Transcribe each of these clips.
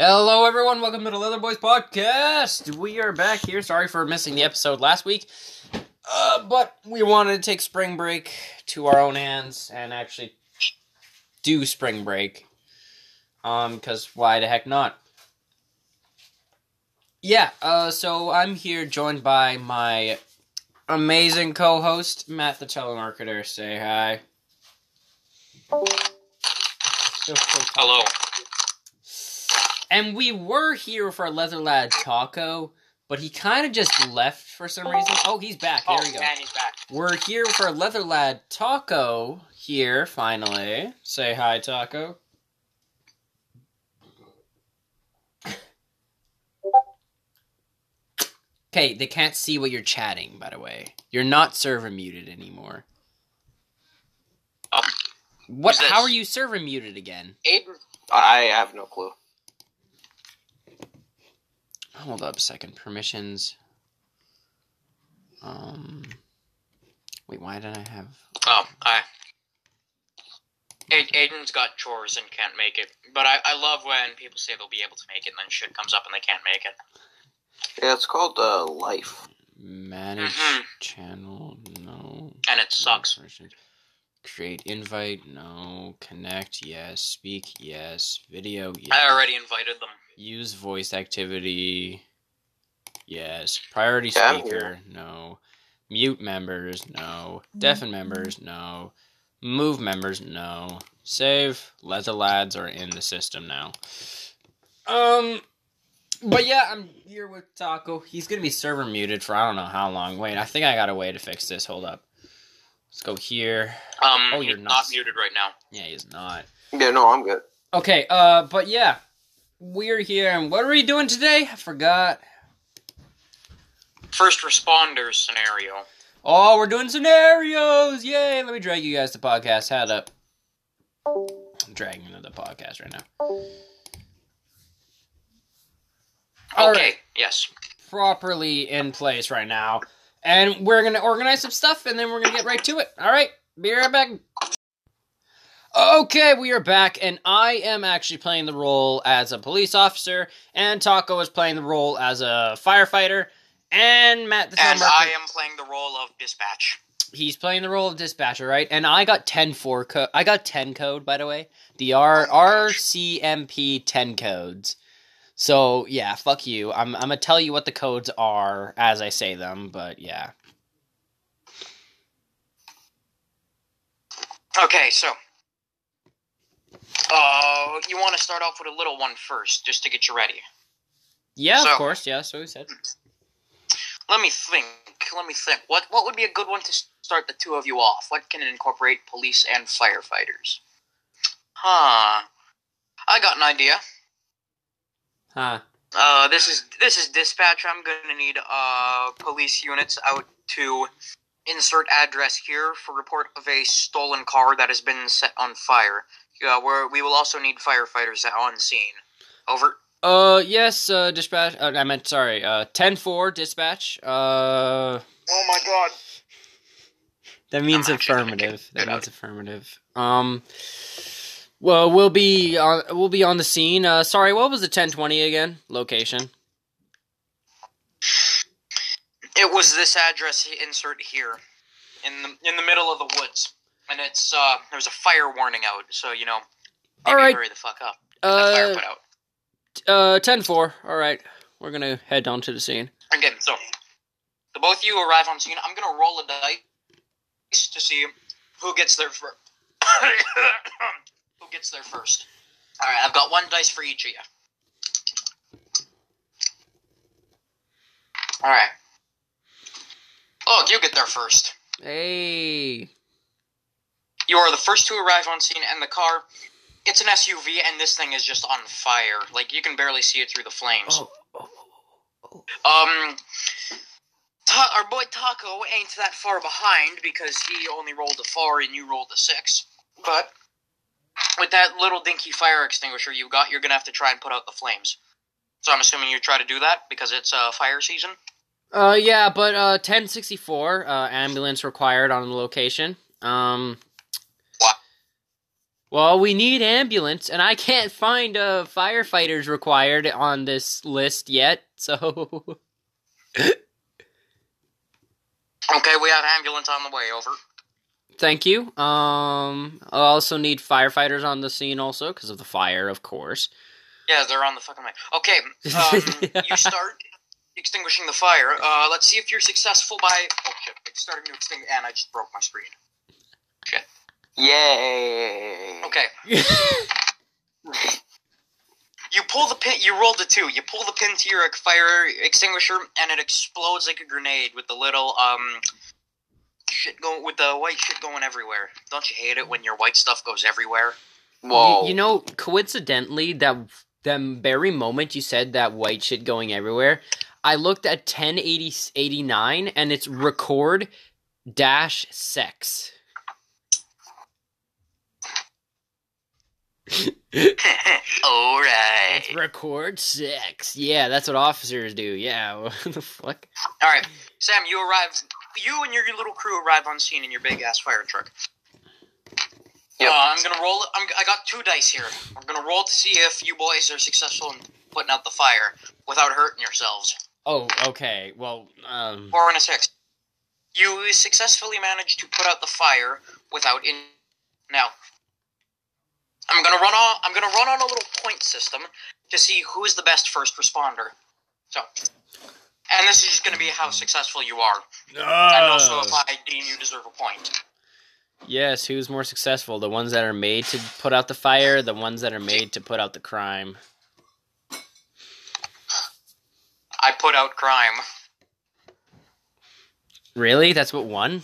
Hello, everyone. Welcome to the Leather Boys podcast. We are back here. Sorry for missing the episode last week, uh, but we wanted to take spring break to our own hands and actually do spring break. Um, because why the heck not? Yeah. Uh, so I'm here joined by my amazing co-host Matt, the telemarketer. Say hi. Hello. And we were here for our Leather Lad Taco, but he kind of just left for some reason. Oh, he's back. There oh, we go. and he's back. We're here for our Leather Lad Taco here, finally. Say hi, Taco. Okay, they can't see what you're chatting, by the way. You're not server muted anymore. Oh, What? How are you server muted again? Aiden. I have no clue. Hold up a second. Permissions. Um. Wait, why did I have? Oh, I. A- Aiden's got chores and can't make it, but I, I love when people say they'll be able to make it and then shit comes up and they can't make it. Yeah, it's called uh, Life. Manage Mhm. channel, no. And it sucks. Version. Create invite, no. Connect, yes. Speak, yes. Video, yes. I already invited them. Use voice activity, yes. Priority Yeah, speaker, no. Mute members, no. Deafen members, no. Move members, no. Save. Let the lads are in the system now. Um, but yeah, I'm here with Taco. He's gonna be server muted for I don't know how long. Wait, I think I got a way to fix this. Hold up. Let's go here. Um, Oh, you're he's not muted right now. Yeah, he's not. Yeah, no, I'm good. Okay, uh, but yeah, we're here, and what are we doing today? I forgot. First responders scenario. Oh, we're doing scenarios! Yay! Let me drag you guys to podcast. Head up. I'm dragging into the podcast right now. All okay, right. yes. properly in place right now. And we're gonna organize some stuff and then we're gonna get right to it. Alright, be right back. Okay, we are back, and I am actually playing the role as a police officer, and Taco is playing the role as a firefighter, and Matt the And I am playing the role of dispatch. he's playing the role of dispatcher, right? And I got 10 4 code. I got 10 code, by the way. The R RCMP 10 codes. So, yeah, fuck you. I'm I'm to tell you what the codes are as I say them, but yeah. Okay, so. Uh, you want to start off with a little one first, just to get you ready. Yeah, So- of course. Yeah, so we said. Let me think. Let me think. What what would be a good one to start the two of you off? What can incorporate police and firefighters? Huh. I got an idea. Huh. Uh, this is this is dispatch. I'm gonna need uh police units out to insert address here for report of a stolen car that has been set on fire. Yeah, where we will also need firefighters on scene. Over. Uh, yes, uh, dispatch. Uh, I meant, sorry, uh, 10 4 dispatch. Uh, Oh my god. that means I'm actually gonna affirmative. get That means out. affirmative. Um, well, we'll be on, we'll be on the scene. Uh, sorry, what was the 1020 again? Location. It was this address insert here, in the in the middle of the woods, and it's uh there's a fire warning out, so you know. Maybe Alright. hurry the fuck up. Get fire Uh, put out. uh, 10 4. Alright. We're gonna head down to the scene. Okay, so the both of you arrive on scene. I'm gonna roll a dice to see who gets there first. who gets there first? All right, I've got one dice for each of you. All right. Oh, you get there first. Hey. You are the first to arrive on scene, and the car. It's an SUV, and this thing is just on fire. Like you can barely see it through the flames. Oh, oh, oh, Um, Ta- our boy Taco ain't that far behind because he only rolled a four and you rolled a six. But with that little dinky fire extinguisher you got, you're gonna have to try and put out the flames. So I'm assuming you try to do that because it's uh, fire season. Uh, yeah, but uh, 1064 uh, ambulance required on the location. Um, What? Well, we need ambulance, and I can't find uh, firefighters required on this list yet. So, Okay, we have ambulance on the way. Over. Thank you. Um, I also need firefighters on the scene, also because of the fire, of course. Yeah, they're on the fucking way. Okay, um, you start extinguishing the fire. Uh, let's see if you're successful by. Oh shit! It's starting to extinguish, and I just broke my screen. Shit. Yay! Okay, you pull the pin. You rolled a two. You pull the pin to your fire extinguisher, and it explodes like a grenade with the little um shit going with the white shit going everywhere. Don't you hate it when your white stuff goes everywhere? Whoa. You, you know, coincidentally, that that very moment you said that white shit going everywhere, I looked at 1080 and it's record dash sex. All right. It's record sex. Yeah, that's what officers do. Yeah, what the fuck? All right, Sam. You arrive. You and your little crew arrive on scene in your big ass fire truck. Yep. Uh, I'm gonna roll. I'm, I got two dice here. I'm gonna roll to see if you boys are successful in putting out the fire without hurting yourselves. Oh, okay. Well, um, Four and a six. You successfully managed to put out the fire without in. Now, I'm gonna run on. I'm gonna run on a little point system to see who is the best first responder. So, and this is just gonna be how successful you are, and also if I deem you deserve a point. yes. Who's more successful? The ones that are made to put out the fire, the ones that are made to put out the crime. I put out crime. Really? That's what won?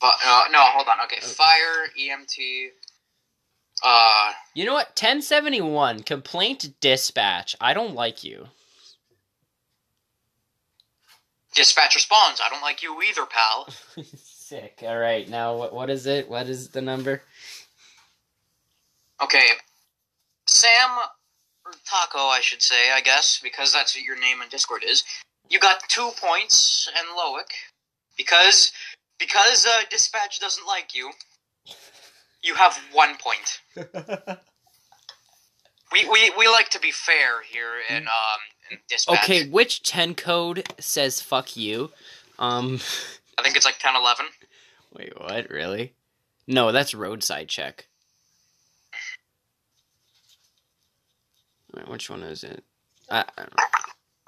But uh, no, hold on. Okay, fire, EMT. Uh, You know what? 1071 complaint dispatch. I don't like you. Dispatch responds. I don't like you either, pal. Sick. All right. Now what what is it? What is the number? Okay, Sam or Taco, I should say, I guess, because that's what your name in Discord is. You got two points, and Loic, because because uh, dispatch doesn't like you. You have one point. We, we, we like to be fair here in um in dispatch. Okay, which 10 code says fuck you? Um I think it's like 10, 11. wait, what? Really? No, that's roadside check. Wait, which one is it? I, I don't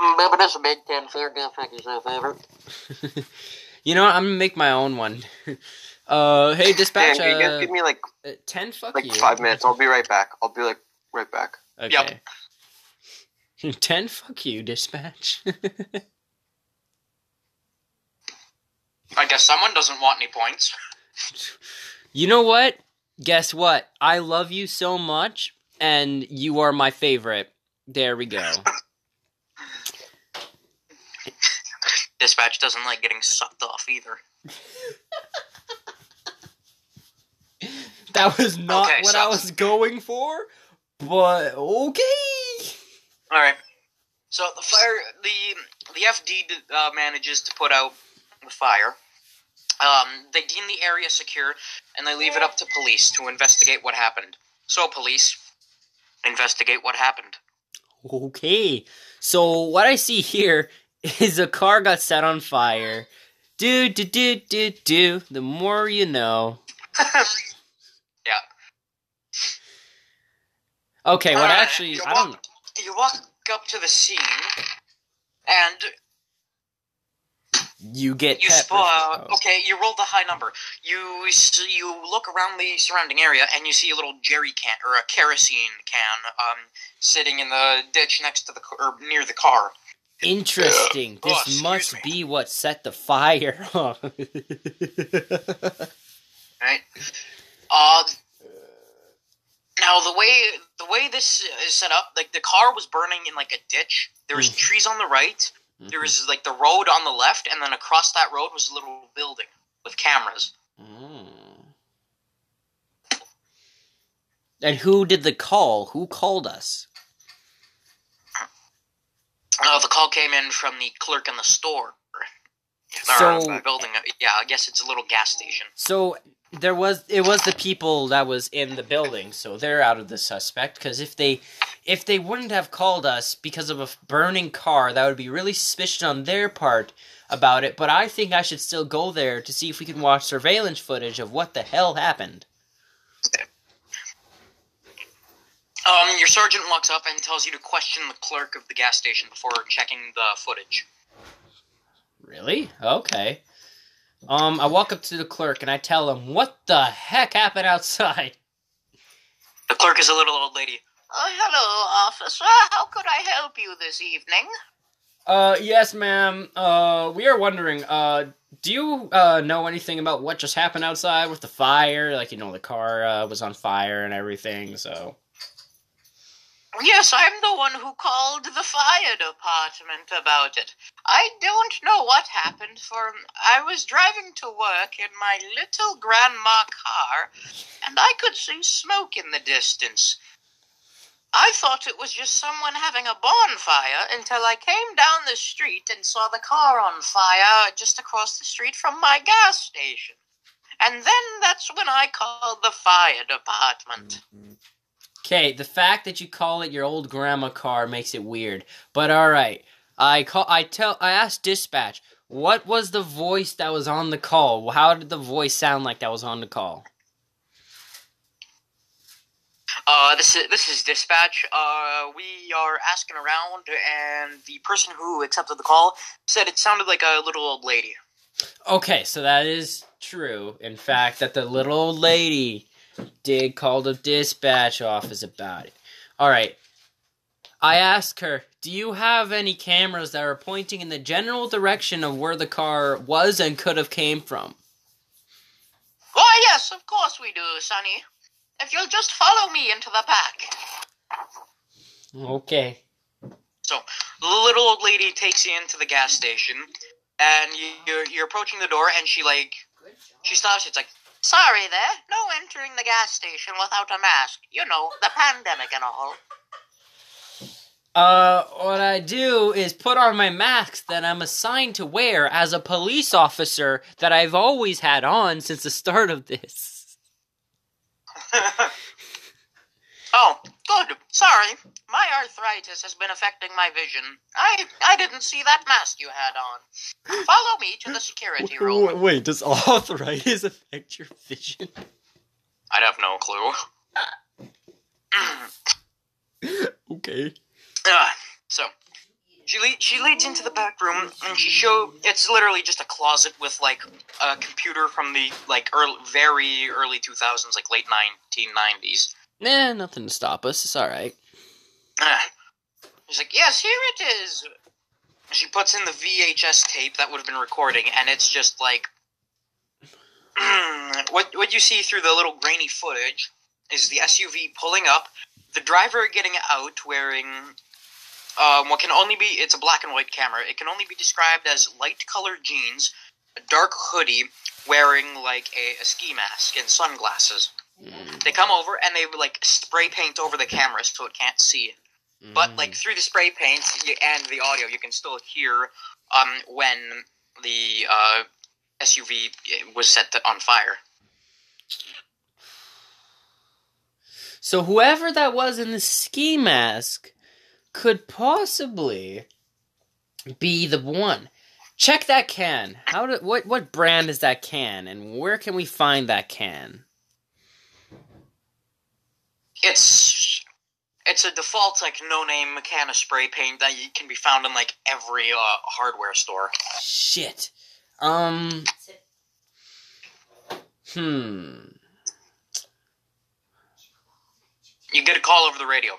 Maybe this a Big Ten fair. Go fuck yourself, over. you know what? I'm gonna make my own one. uh, hey, dispatch. Man, Uh, give me like uh, 10 fuck like you. five minutes. I'll be right back. I'll be like right back. Okay. 10 fuck you, dispatch. I guess someone doesn't want any points. you know what? Guess what? I love you so much, and you are my favorite. There we go. Dispatch doesn't like getting sucked off either. That was not Okay, what so- I was going for, but okay. All right. So the fire, the the FD uh, manages to put out the fire. Um, they deem the area secure, and they leave it up to police to investigate what happened. So, police, investigate what happened. Okay. So what I see here is a car got set on fire. Do do do do do. The more you know. yeah. Okay, what Uh, actually I don't walk, You walk up to the scene, and you get you spot. Oh. Okay, you rolled the high number. You s- you look around the surrounding area, and you see a little jerry can or a kerosene can, um, sitting in the ditch next to the or near the car. Interesting. Oh, This excuse must me. be what set the fire. right? Uh, now the way the way this is set up, like the car was burning in like a ditch. There was Mhm. trees on the right. There was like the road on the left, and then across that road was a little building with cameras. Mm. And who did the call? Who called us? Uh, the call came in from the clerk in the store. So- building. Yeah, I guess it's a little gas station. So there was it was the people that was in the building, so they're out of the suspect. Because if they if they wouldn't have called us because of a burning car, that would be really suspicious on their part about it. But I think I should still go there to see if we can watch surveillance footage of what the hell happened. Um, your sergeant walks up and tells you to question the clerk of the gas station before checking the footage. Really? Okay. Um, I walk up to the clerk and I tell him what the heck happened outside. The clerk is a little old lady. Uh, hello, officer. How could I help you this evening? Uh, yes, ma'am. Uh, we are wondering. Uh, do you uh know anything about what just happened outside with the fire? Like, you know, the car uh, was on fire and everything. So. Yes, I'm the one who called the fire department about it. I don't know what happened, for I was driving to work in my little grandma car, and I could see smoke in the distance. I thought it was just someone having a bonfire until I came down the street and saw the car on fire just across the street from my gas station. And then that's when I called the fire department. Mm-hmm. Okay, the fact that you call it your old grandma car makes it weird. But all right, I call. I tell. I asked dispatch. What was the voice that was on the call? How did the voice sound like that was on the call? Uh, this is this is dispatch. Uh, we are asking around, and the person who accepted the call said it sounded like a little old lady. Okay, so that is true. In fact, that the little old lady did called the dispatch office about it. All right. I asked her, "Do you have any cameras that are pointing in the general direction of where the car was and could have came from?" Why, yes, of course we do, Sonny. If you'll just follow me into the back. Okay. So the little old lady takes you into the gas station, and you, you're you're approaching the door, and she like she stops. It's like Sorry there, no entering the gas station without a mask. You know, the pandemic and all. Uh, what I do is put on my mask that I'm assigned to wear as a police officer that I've always had on since the start of this. Oh, good. Sorry, my arthritis has been affecting my vision. I I didn't see that mask you had on. Follow me to the security room. Wait, does arthritis affect your vision? I'd have no clue. Okay. Uh, so she le- she leads into the back room and she show it's literally just a closet with like a computer from the like early, very early 2000s like late 1990s Nah, nothing to stop us. It's alright. uh, she's like yes here it is she puts in the vhs tape that would have been recording and it's just like what what you see through the little grainy footage is the suv pulling up the driver getting out wearing um, what can only be it's a black and white camera it can only be described as light colored jeans a dark hoodie wearing like a, a ski mask and sunglasses they come over and they like spray paint over the camera so it can't see but like through the spray paint and the audio you can still hear um, when the uh, suv was set on fire So whoever that was in the ski mask could possibly be the one. Check that can. How do what what brand is that can and where can we find that can? It's it's a default like no name can of spray paint that you- can be found in like every uh, hardware store Shit. Um Hmm. You get a call over the radio.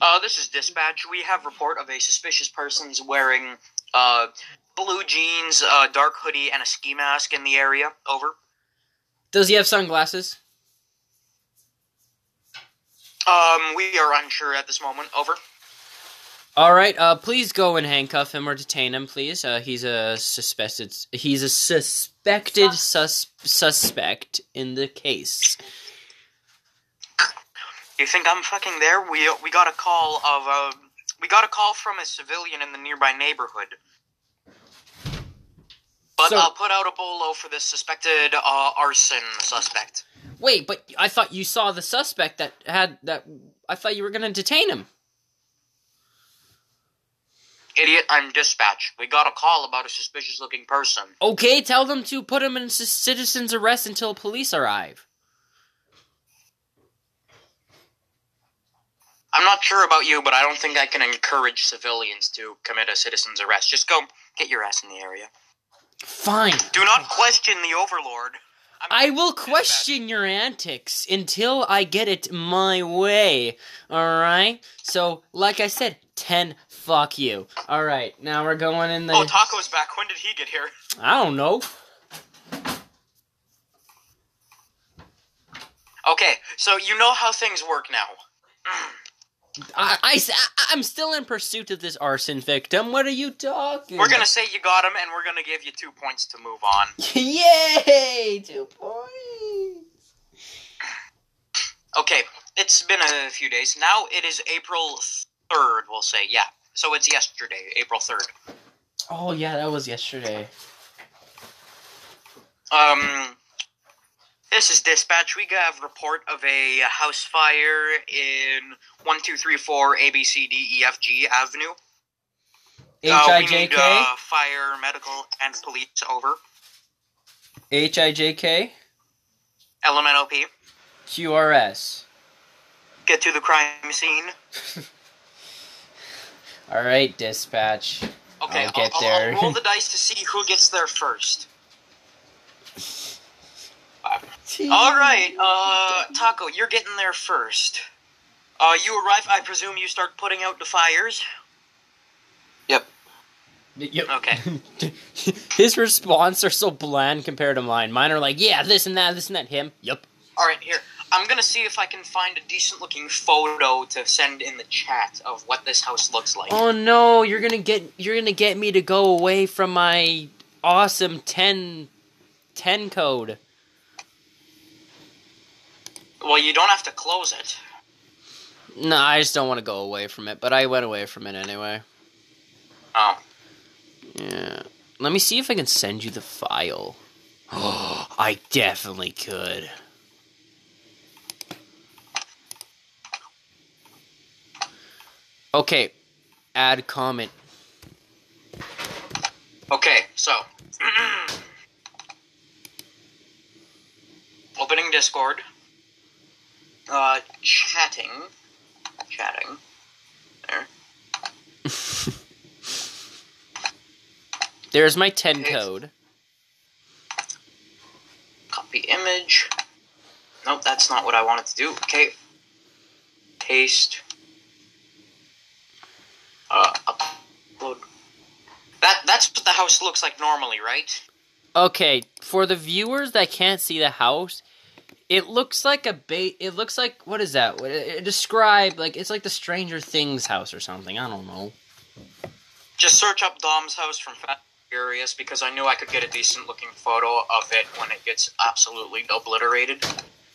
Uh, this is dispatch. We have report of a suspicious person's wearing uh, blue jeans, uh, dark hoodie, and a ski mask in the area. Over. Does he have sunglasses? Um, we are unsure at this moment. Over. All right. Uh, please go and handcuff him or detain him, please. Uh, he's a suspected. He's a suspected sus- suspect in the case. You think I'm fucking there? We we got a call of uh, we got a call from a civilian in the nearby neighborhood. But So- I'll put out a bolo for this suspected uh, arson suspect. Wait, but I thought you saw the suspect that had that. I thought you were gonna detain him. Idiot, I'm dispatch. We got a call about a suspicious looking person. Okay, tell them to put him in c- citizen's arrest until police arrive. I'm not sure about you, but I don't think I can encourage civilians to commit a citizen's arrest. Just go get your ass in the area. Fine. Do not question the overlord. I'm- will question your antics until I get it my way. Alright? So, like I said, 10 fuck you. Alright, now we're going in the. Oh, Taco's back. When did he get here? I don't know. Okay, so you know how things work now. I, I, I'm still in pursuit of this arson victim. What are you talking We're gonna say you got him, and we're gonna give you two points to move on. Yay! Two points. Okay, it's been a few days. Now it is April 3rd, we'll say. Yeah. So it's yesterday, April 3rd. Oh, yeah, that was yesterday. Um, this is dispatch. We have report of a house fire in 1234 ABCDEFG Avenue. H Uh, I J K? uh, fire, medical, and police over. H I J K? LMNOP. Q R S. Get to the crime scene. Alright, dispatch. Okay, I'll get I'll, there. I'll roll the dice to see who gets there first. All right, uh, Taco, you're getting there first. Uh, you arrive. I presume you start putting out the fires. Yep. Yep. Okay. His response are so bland compared to mine. Mine are like, yeah, this and that, this and that. Him, yep. All right, here. I'm gonna see if I can find a decent-looking photo to send in the chat of what this house looks like. Oh no, you're gonna get you're gonna get me to go away from my awesome 10, 10 code. Well, you don't have to close it. No, I just don't want to go away from it, but I went away from it anyway. Oh, Yeah. Let me see if I can send you the file. Oh, I definitely could. Okay. Add comment. okay. So, opening Discord. Uh, chatting. Chatting. There. There's my 10 Okay. code. Copy image. Nope, that's not what I wanted to do. Okay. Paste. Uh, upload. That that's what the house looks like normally, right? Okay, for the viewers that can't see the house, it looks like a bait. it looks like what is that? What- it- it- Describe like it's like the Stranger Things house or something. I don't know. Just search up Dom's house from Fast Furious because I knew I could get a decent looking photo of it when it gets absolutely obliterated.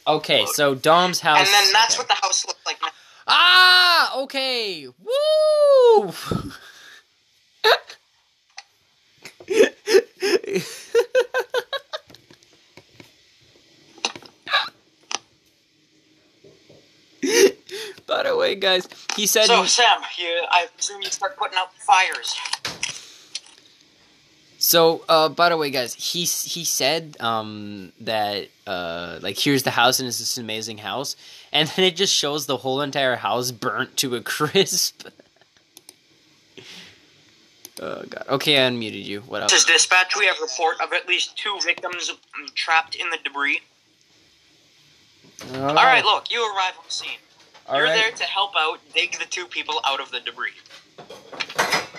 Okay, so Dom's house. and then that's okay. what the house looks like now. Ah, okay. Woo! By the way, guys, he said So Sam, you, I presume you start putting out fires. So, uh, by the way, guys, he he said um that uh like here's the house and it's this amazing house, and then it just shows the whole entire house burnt to a crisp. oh god. Okay, I unmuted you. What else? This is dispatch. We have report of at least two victims mm, trapped in the debris. Oh, All right, look, you arrive on the scene. All You're right. there to help out dig the two people out of the debris.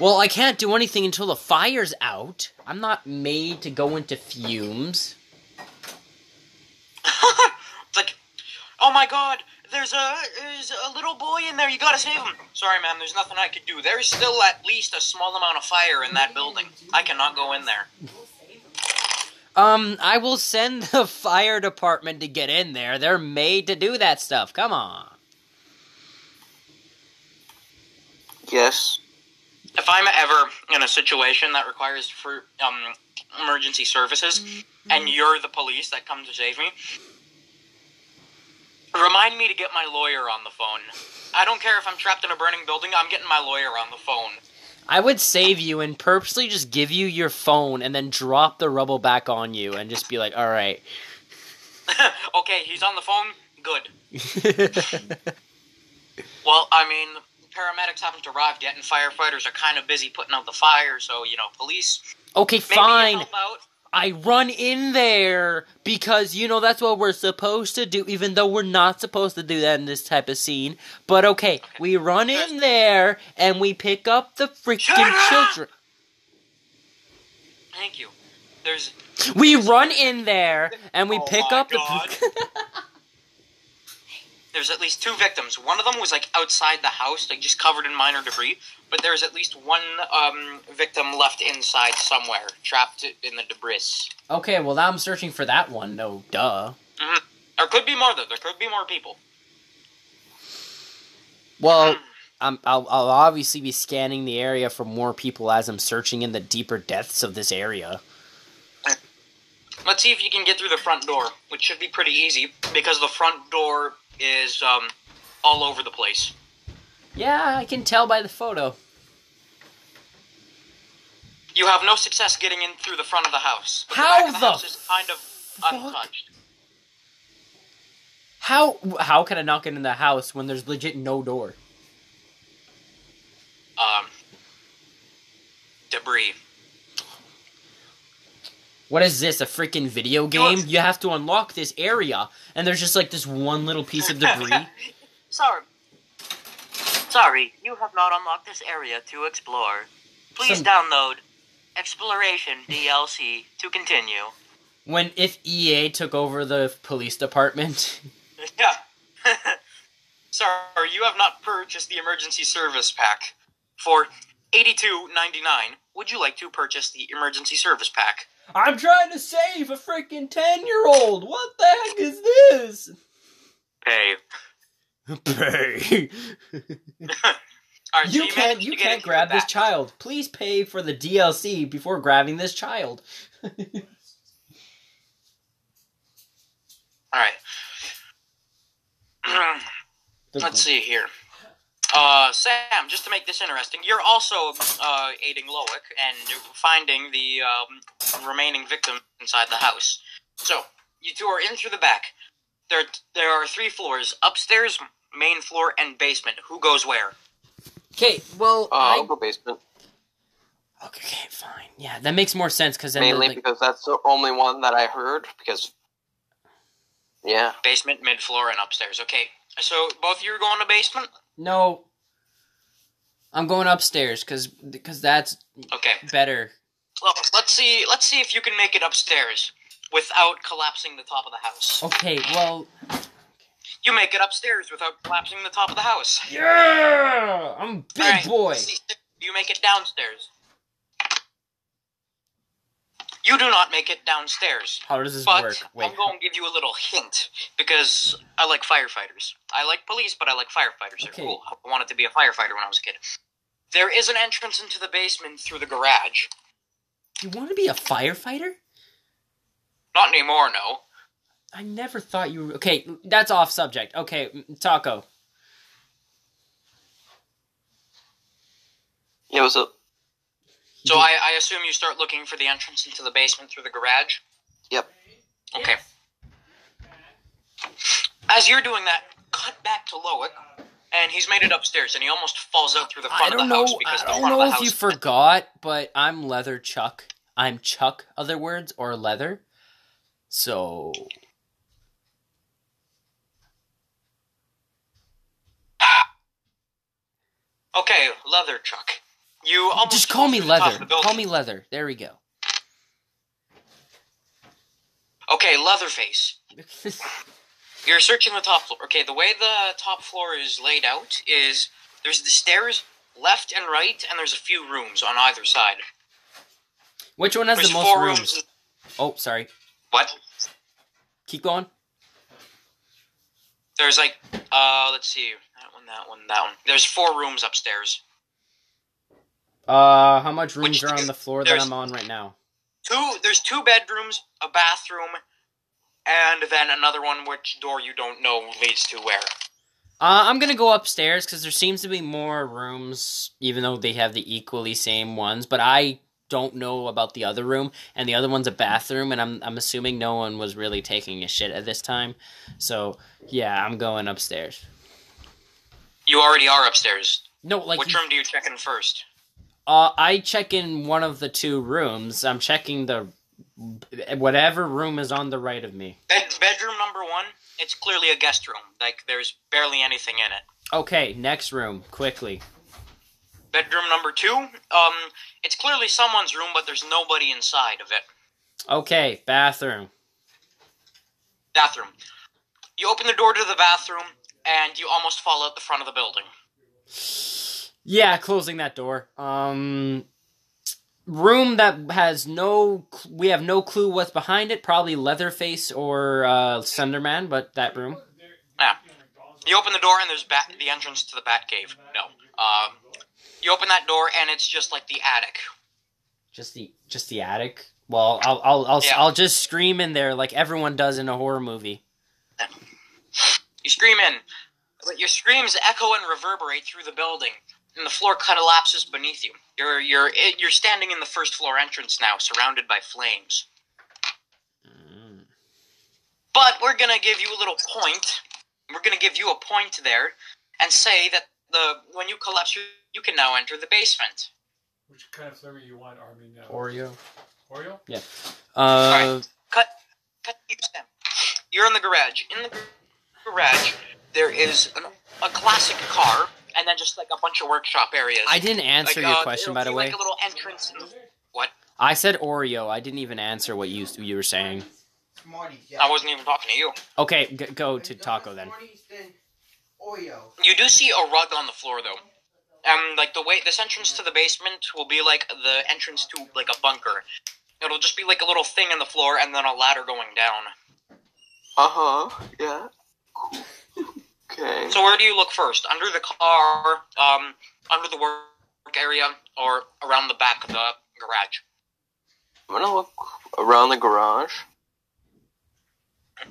Well, I can't do anything until the fire's out. I'm not made to go into fumes. it's like, oh my god, there's a there's a little boy in there. You gotta save him. Sorry, ma'am. There's nothing I could do. There's still at least a small amount of fire in that building. I cannot go in there. Um, I will send the fire department to get in there. They're made to do that stuff. Come on. Yes. If I'm ever in a situation that requires for um emergency services, and you're the police that come to save me, remind me to get my lawyer on the phone. I don't care if I'm trapped in a burning building. I'm getting my lawyer on the phone. I would save you and purposely just give you your phone and then drop the rubble back on you and just be like, all right. okay, he's on the phone. Good. Well, I mean, paramedics haven't arrived yet, and firefighters are kind of busy putting out the fire. So you know, police okay, maybe fine. help out. I run in there because you know that's what we're supposed to do, even though we're not supposed to do that in this type of scene. But okay, we run in there and we pick up the freaking children. Thank you. There's We run in there and we Oh pick up God. the. there's at least two victims. One of them was like outside the house, like just covered in minor debris. But there's at least one um, victim left inside somewhere, trapped in the debris. okay, well now I'm searching for that one. No, duh. There could be more though. There could be more people. Well, I'm, I'll, I'll obviously be scanning the area for more people as I'm searching in the deeper depths of this area. Let's see if you can get through the front door, which should be pretty easy because the front door is um, all over the place. Yeah, I can tell by the photo. You have no success getting in through the front of the house. But How the back of the, the house is kind of fuck? untouched. How how can I not get in the house when there's legit no door? Um, debris. What is this? A freaking video game? You have to unlock this area, and there's just like this one little piece of debris. Sorry. Sorry, you have not unlocked this area to explore. Please Some- download Exploration DLC to continue. when if EA took over the police department, Yeah. Sorry, you have not purchased the emergency service pack. For eighty-two ninety-nine, would you like to purchase the emergency service pack? I'm trying to save a freaking ten year old. What the heck is this? Pay. Pay. All right, so You can't you can't grab this child. Please pay for the DLC before grabbing this child. All right. Let's see here. Uh, Sam, just to make this interesting, you're also uh, aiding Loic and finding the um, remaining victim inside the house. So, you two are in through the back. There, there are three floors: upstairs, main floor, and basement. Who goes where? Okay, well, Uh, I'll go basement. okay, okay, fine. Yeah, that makes more sense because then Mainly like, because that's the only one that I heard. Because, yeah, Basement, mid floor, and upstairs. Okay. So both of you are going to basement. No, I'm going upstairs because because that's Okay. better. Well, let's see. Let's see if you can make it upstairs without collapsing the top of the house. Okay, well, You make it upstairs without collapsing the top of the house. yeah, I'm big Alright, boy. let's see if You make it downstairs. You do not make it downstairs. How does this But work? Wait, I'm going to give you a little hint because I like firefighters. I like police, but I like firefighters. They're cool. I wanted to be a firefighter when I was a kid. There is an entrance into the basement through the garage. you want to be a firefighter? Not anymore, no. I never thought you. Were... Okay, that's off subject. Okay, Taco. it was a So mm-hmm. I, I assume you start looking for the entrance into the basement through the garage? Yep. Okay. As you're doing that, cut back to Loic, and he's made it upstairs, and he almost falls out through the front I of don't the know. house because I the don't front know of if the you forgot, but I'm Leather Chuck. I'm Chuck. Other words or leather. So Okay, Leather Chuck. You almost just call me through the top Leather. of the building. Call me Leather. There we go. Okay, Leatherface. You're searching the top floor. Okay, the way the top floor is laid out is there's the stairs left and right, and there's a few rooms on either side. Which one has There's the most four rooms? Oh, sorry. What? Keep going. There's like, uh, let's see, that one, that one, that one. There's four rooms upstairs. Uh, how much rooms Which- are on the floor that I'm on right now? two. There's two bedrooms, a bathroom, and then another one which door you don't know leads to where. Uh, I'm gonna go upstairs because there seems to be more rooms, even though they have the equally same ones. But I don't know about the other room, and the other one's a bathroom, and I'm I'm assuming no one was really taking a shit at this time. So yeah, I'm going upstairs. You already are upstairs. No, like Which room do you check in first? Uh, I check in one of the two rooms. I'm checking the whatever room is on the right of me. Bed, bedroom number one. It's clearly a guest room. Like there's barely anything in it. Okay, next room, quickly. Bedroom number two. Um, it's clearly someone's room, but there's nobody inside of it. Okay, bathroom. Bathroom. You open the door to the bathroom, and you almost fall out the front of the building. Yeah, closing that door. Um, room that has no we have no clue what's behind it. Probably Leatherface or uh, Slenderman, but that room. Yeah you open the door, and there's bat- the entrance to the Batcave. No. Um, you open that door, and it's just like the attic. Just the just the attic. Well, I'll I'll I'll, Yeah. I'll just scream in there like everyone does in a horror movie. You scream in, but your screams echo and reverberate through the building, and the floor collapses beneath you. You're you're you're standing in the first floor entrance now, surrounded by flames. Mm. But we're gonna give you a little point. We're gonna give you a point there, and say that the when you collapse, you, you can now enter the basement. Which kind of flavor you want, Army? Now Oreo. Oreo. Yeah. Uh, Cut to you, Sam. You're in the garage. In the garage, there is an, a classic car, and then just like a bunch of workshop areas. I didn't answer Like, your uh, question, by the be way. Like a little entrance. In, what? I said Oreo. I didn't even answer what you you were saying. I wasn't even talking to you. Okay, g- go to Taco then. Oreo. You do see a rug on the floor though. Um, like the way this entrance to the basement will be like the entrance to like a bunker. It'll just be like a little thing in the floor and then a ladder going down. Uh huh. Yeah. Cool. Okay. So where do you look first? Under the car, um, under the work area, or around the back of the garage? I'm gonna look around the garage.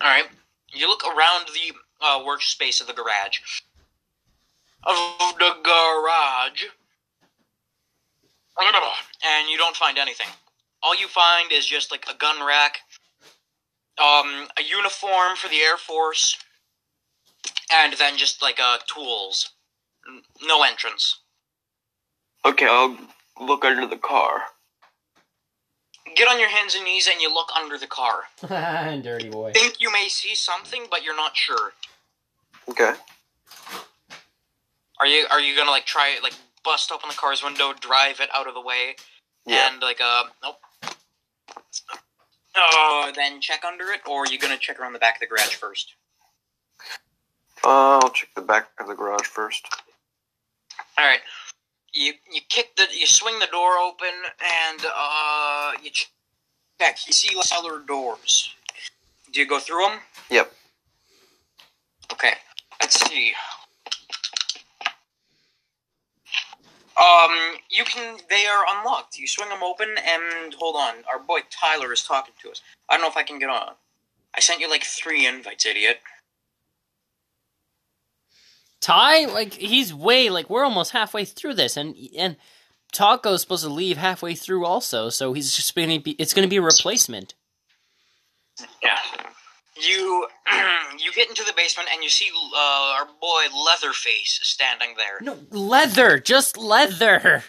All right. You look around the uh, workspace of the garage. Of the garage. And you don't find anything. All you find is just like a gun rack, um, a uniform for the Air Force, and then just like uh, tools. No entrance. Okay, I'll look under the car. Get on your hands and knees and you look under the car. Dirty boy. Think you may see something, but you're not sure. Okay. Are you are you gonna like try like bust open the car's window, drive it out of the way, Yeah. and like uh nope. Uh, then check under it, or are you gonna check around the back of the garage first? Uh, I'll check the back of the garage first. All right. You you kick the you swing the door open and uh you ch- check. You see cellar doors. Do you go through them? Yep. Okay. Let's see. Um, you can. They are unlocked. You swing them open, and hold on. Our boy Tyler is talking to us. I don't know if I can get on. I sent you like three invites, idiot. Ty, like he's way like we're almost halfway through this, and and Taco's supposed to leave halfway through also, so he's just gonna be. It's gonna be a replacement. Yeah. You you get into the basement and you see uh, our boy Leatherface standing there. No leather, just leather.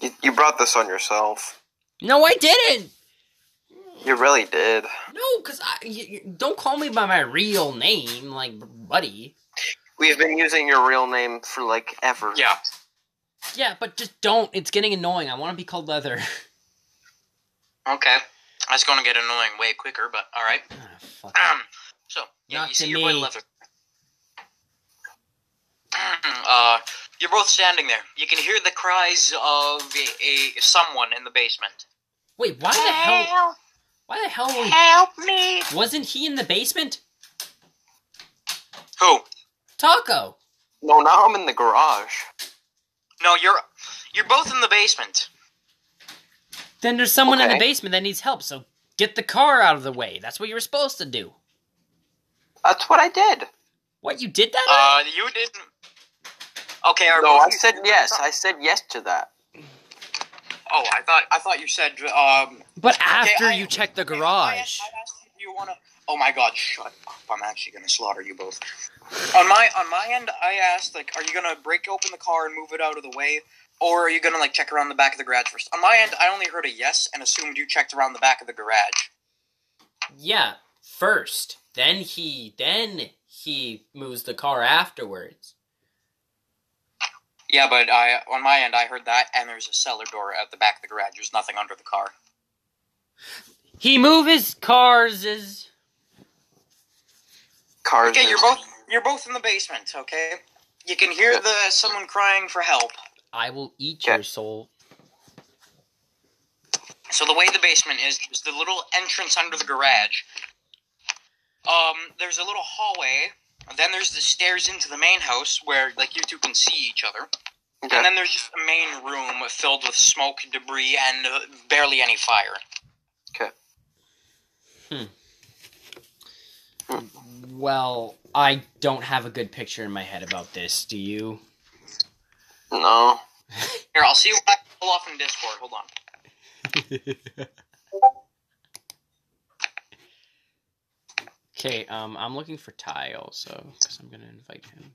You, you brought this on yourself. No, I didn't. You really did. No, cause I y- y- don't call me by my real name, like buddy. We've been using your real name for like ever. Yeah. Yeah, but just don't. It's getting annoying. I want to be called leather. Okay. That's going to get annoying way quicker, but all right. Fuck. Um, so yeah, Not you to see your boy. Leather. uh, you're both standing there. You can hear the cries of a, a someone in the basement. Wait, why the hell? Why the hell help me. wasn't he in the basement? Who? Taco. No, now I'm in the garage. No, you're you're both in the basement. Then there's someone in the basement that needs help, so get the car out of the way. That's what you were supposed to do. That's what I did. What, you did that? Uh, you didn't. Okay, are No, I said yes. I said yes to that. Oh, I thought I thought you said um. but after I- you check the okay, I garage. asked- I asked if you wanna. Oh my God! Shut up! I'm actually gonna slaughter you both. On my on my end, I asked like, are you gonna break open the car and move it out of the way, or are you gonna like check around the back of the garage first? On my end, I only heard a yes and assumed you checked around the back of the garage. Yeah, first. Then he then he moves the car afterwards. Yeah, but I on my end, I heard that, and there's a cellar door at the back of the garage. There's nothing under the car. He move his cars is Cars. Okay, you're both you're both in the basement. Okay, you can hear the someone crying for help. I will eat Okay. your soul. So the way the basement is, is the little entrance under the garage. Um, there's a little hallway. Then there's the stairs into the main house where like you two can see each other. Okay. And then there's just a main room filled with smoke, debris, and uh, barely any fire. Well, I don't have a good picture in my head about this. Do you? No. Here, I'll see what I can pull off in Discord. Hold on. Okay, um, I'm looking for Ty also, because I'm gonna invite him.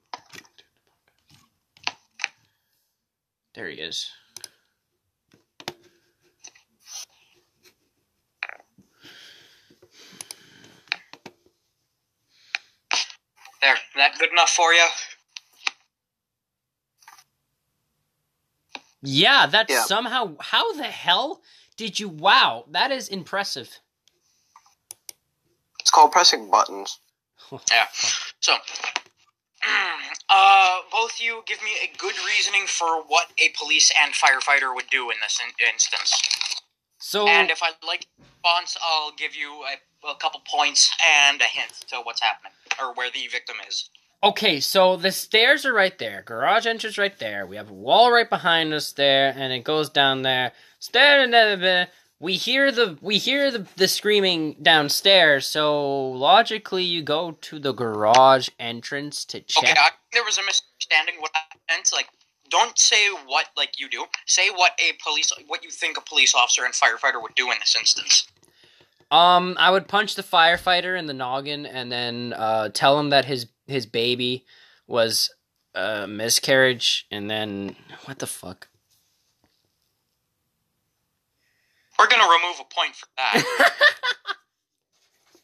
There he is. There, that good enough for you? Yeah, that Yeah. somehow. How the hell did you? Wow, that is impressive. It's called pressing buttons. Yeah. So, uh, both you give me a good reasoning for what a police and firefighter would do in this in- instance. So, And if I like response, I'll give you a, a couple points and a hint to what's happening or where the victim is. okay, so the stairs are right there. Garage entrance right there. We have a wall right behind us there, and it goes down there. Stair and we hear the we hear the the screaming downstairs. So logically, you go to the garage entrance to check. Okay, I, there was a misunderstanding. What I meant, like, don't say what like you do. Say what a police, what you think a police officer and firefighter would do in this instance. Um, I would punch the firefighter in the noggin and then uh, tell him that his his baby was a miscarriage, and then what the fuck? We're gonna remove a point for that.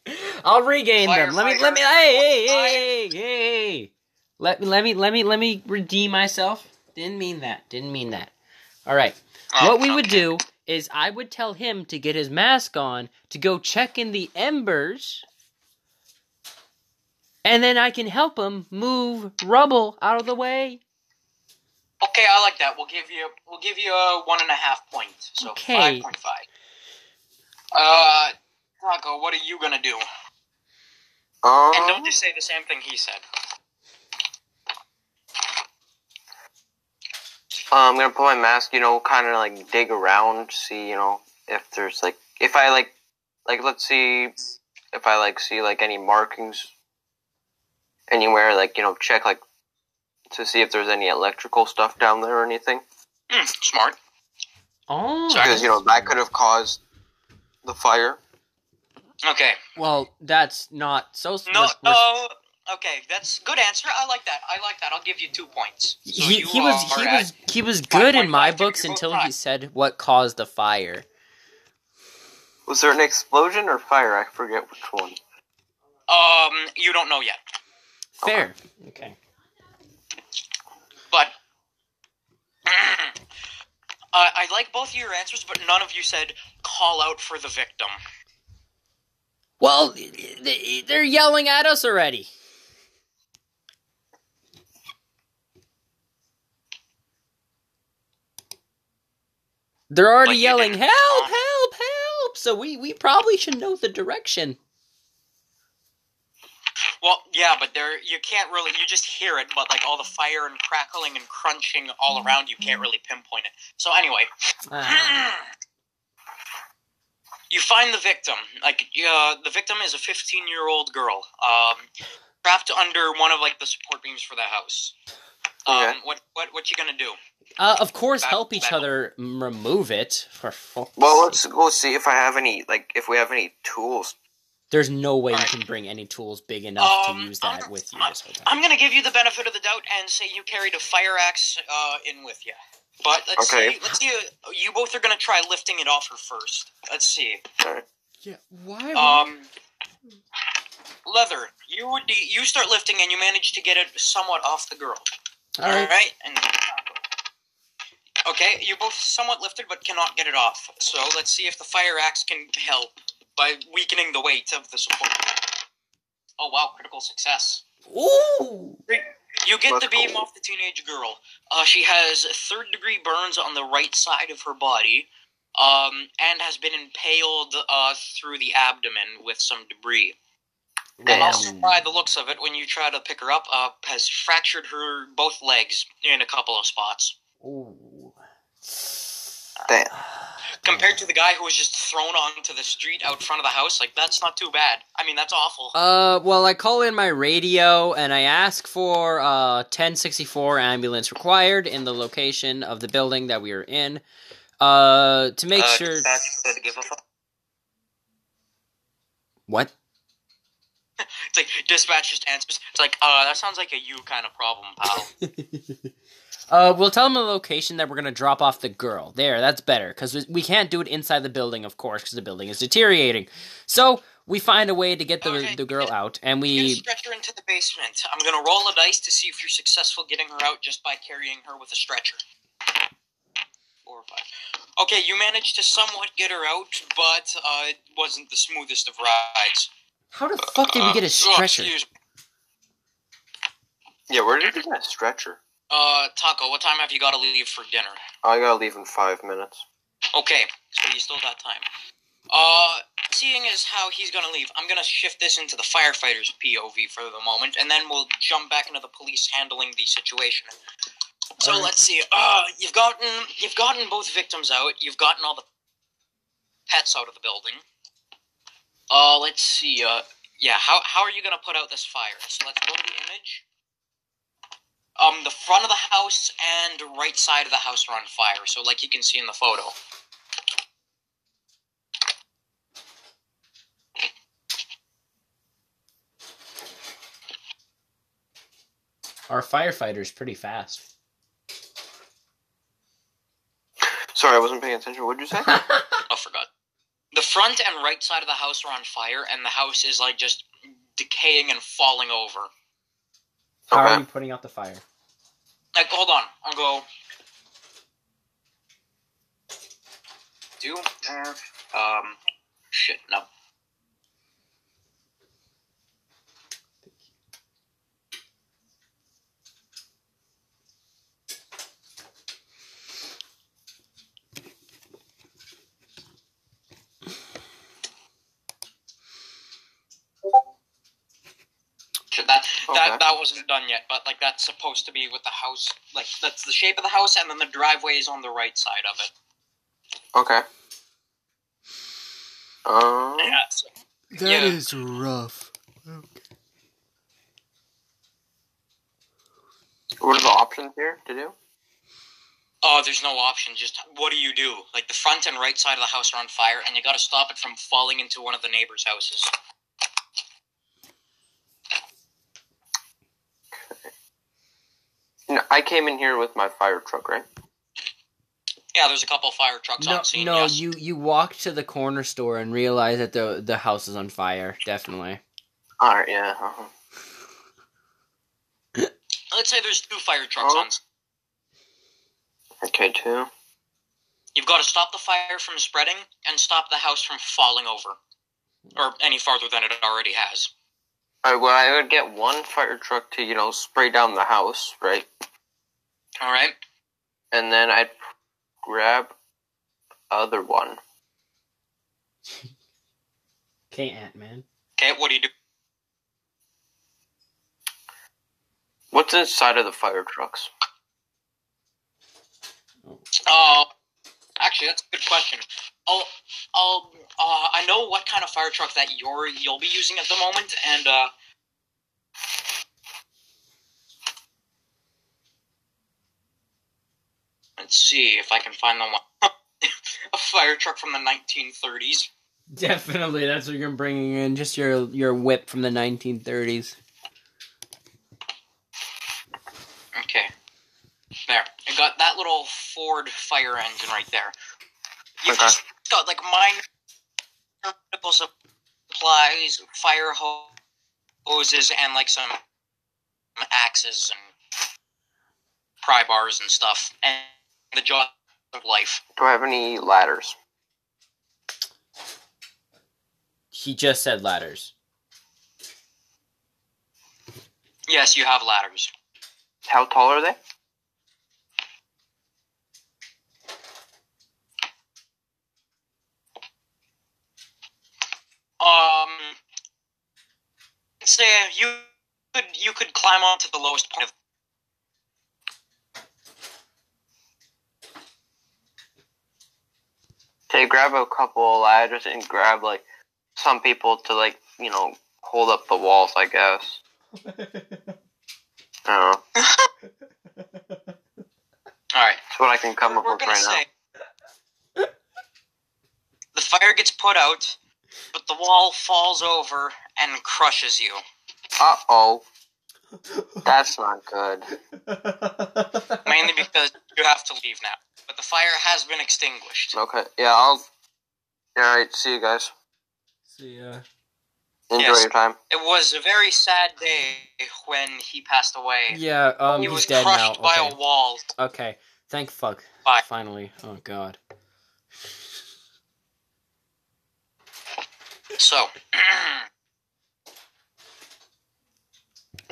I'll regain them. Let me let me hey hey hey hey. hey. Let let me let me let me redeem myself. Didn't mean that. Didn't mean that. All right. what we would do is I would tell him to get his mask on to go check in the embers. And then I can help him move rubble out of the way. Okay, I like that. We'll give you we'll give you a one and a half point. So Okay. five point five. Uh, Taco, what are you gonna do? Um, And don't just say the same thing he said. I'm gonna put my mask, you know, kind of like dig around, see, you know, if there's like, if I like, like, let's see, if I like see like any markings anywhere, like, you know, check like to see if there's any electrical stuff down there or anything, Hmm, smart. Oh. Because you know that could have caused the fire. Okay. Well, that's not so. No, we're- we're- no. Okay, that's good answer. I like that. I like that. I'll give you two points. So he, you he was are he was he was good in my books until he said what caused the fire. Was there an explosion or fire? I forget which one. Um, you don't know yet, Fair. Okay. but I I like both of your answers, but none of you said call out for the victim. Well, they- they're yelling at us already. They're already But yelling, "Help! Help! Help!" So we we probably should know the direction. Well, yeah, but there you can't really you just hear it, but like all the fire and crackling and crunching all around you can't really pinpoint it. So anyway, Ah. You find the victim. Like uh, the victim is a 15 year old girl, um, trapped under one of like the support beams for the house. Um, Okay. What what what you gonna do? Uh, of course, Back- help each other m- remove it. For fuck's Well, let's go see if I have any like if we have any tools. There's no way you can bring any tools big enough Um, to use that I'm- with you this whole time. I'm gonna give you the benefit of the doubt and say you carried a fire axe uh, in with you. But let's Okay. see. Let's see. uh, You both are gonna try lifting it off her first. Let's see. Yeah, why? Um, leather. You would you start lifting and you manage to get it somewhat off the girl. All right. Alright, and okay, you both somewhat lifted but cannot get it off. So let's see if the fire axe can help by weakening the weight of the support. Oh wow, critical success. Ooh. You get That's the beam cool. off the teenage girl. Uh, she has third degree burns on the right side of her body, um, and has been impaled uh, through the abdomen with some debris. And Damn. also, by the looks of it, when you try to pick her up, uh, has fractured her both legs in a couple of spots. Ooh. Damn. Compared to the guy who was just thrown onto the street out front of the house, like that's not too bad. I mean, that's awful. Uh, well, I call in my radio and I ask for uh 1064 ambulance required in the location of the building that we are in. Uh, to make Uh, sure. said to give a fuck. What? It's like dispatch just answers. It's like, uh, that sounds like a you kind of problem, pal. uh, we'll tell them the location that we're gonna drop off the girl. There, that's better because we can't do it inside the building, of course, because the building is deteriorating. So we find a way to get the Okay. the girl out, and You we. stretch her into the basement. I'm gonna roll a dice to see if you're successful getting her out just by carrying her with a stretcher. Four or five. Okay, you managed to somewhat get her out, but uh, it wasn't the smoothest of rides. How the fuck did we get a Uh, stretcher? Oh. Yeah, where did you get a stretcher? Uh, Taco, what time have you got to leave for dinner? I gotta leave in five minutes. Okay, so you still got time. Uh, seeing as how he's gonna leave, I'm gonna shift this into the firefighter's POV for the moment, and then we'll jump back into the police handling the situation. So Alright. let's see. Uh, you've gotten you've gotten both victims out. You've gotten all the pets out of the building. Uh, let's see. Uh, yeah. How how are you gonna put out this fire? So let's go to the image. Um, the front of the house and right side of the house are on fire. So like you can see in the photo. Our firefighter's pretty fast. Sorry, I wasn't paying attention. What'd you say? Oh, forgot. The front and right side of the house are on fire, and the house is like just decaying and falling over. How Okay. are you putting out the fire? Like, hold on, I'll go. Do uh, um, shit, no. Shit, That Okay. that that wasn't done yet, but like that's supposed to be with the house. Like that's the shape of the house, and then the driveway is on the right side of it. Okay. Um, Yeah. so- That Yeah. is rough. what are the options here to do? Oh, there's no option. Just what do you do? Like the front and right side of the house are on fire, and you got to stop it from falling into one of the neighbors' houses. I came in here with my fire truck, right? Yeah, there's a couple fire trucks No, on scene. no, yes. you you walk to the corner store and realize that the the house is on fire. Definitely. All right, yeah. Uh-huh. Let's say there's two fire trucks Oh. on. Okay, two. You've got to stop the fire from spreading and stop the house from falling over, or any farther than it already has. All right, well, I would get one fire truck to you know spray down the house, right? All right. And then I'd grab other one. Okay, Ant Man. Okay. What do you do? What's inside of the fire trucks? Uh, Actually, that's a good question. I'll, I'll, uh, I know what kind of fire truck that you're you'll be using at the moment, and uh, let's see if I can find the one. a fire truck from the 1930s. Definitely, that's what you're bringing in. Just your your whip from the 1930s. Okay, there. I got that little Ford fire engine right there. You've Okay. just got like minor medical supplies, fire ho- hoses, and like some axes and pry bars and stuff, and the jaws of life. Do I have any ladders? He just said ladders. Yes, you have ladders. How tall are they? Um, say you could you could climb onto the lowest point of. Okay, grab a couple of ladders and grab like some people to like you know hold up the walls. I guess. I don't know. All right. That's what I can come we're, up we're with gonna right now. the fire gets put out, but the wall falls over and crushes you. Uh oh. That's not good. Mainly because you have to leave now. But the fire has been extinguished. Okay. Yeah, I'll. Alright, see you guys. See ya. Enjoy Yes. your time. It was a very sad day when he passed away. Yeah, um, he he's was dead now. crushed by Okay. a wall. okay. Thank fuck. Bye. Finally. Oh god. So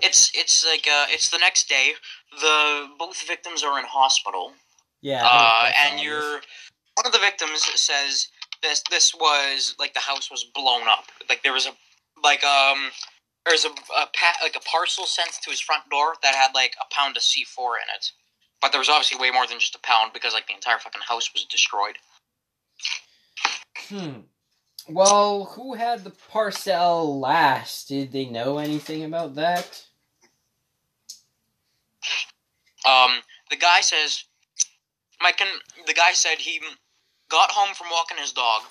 it's it's like uh, it's the next day. The both victims are in hospital. Yeah. uh, and you're one of the victims says this this was like the house was blown up like there was a like um there's a, a pa- like a parcel sent to his front door that had like a pound of C4 in it but there was obviously way more than just a pound because like the entire fucking house was destroyed Hmm. Well, who had the parcel last? Did they know anything about that? um the guy says Mike can, the guy said he got home from walking his dog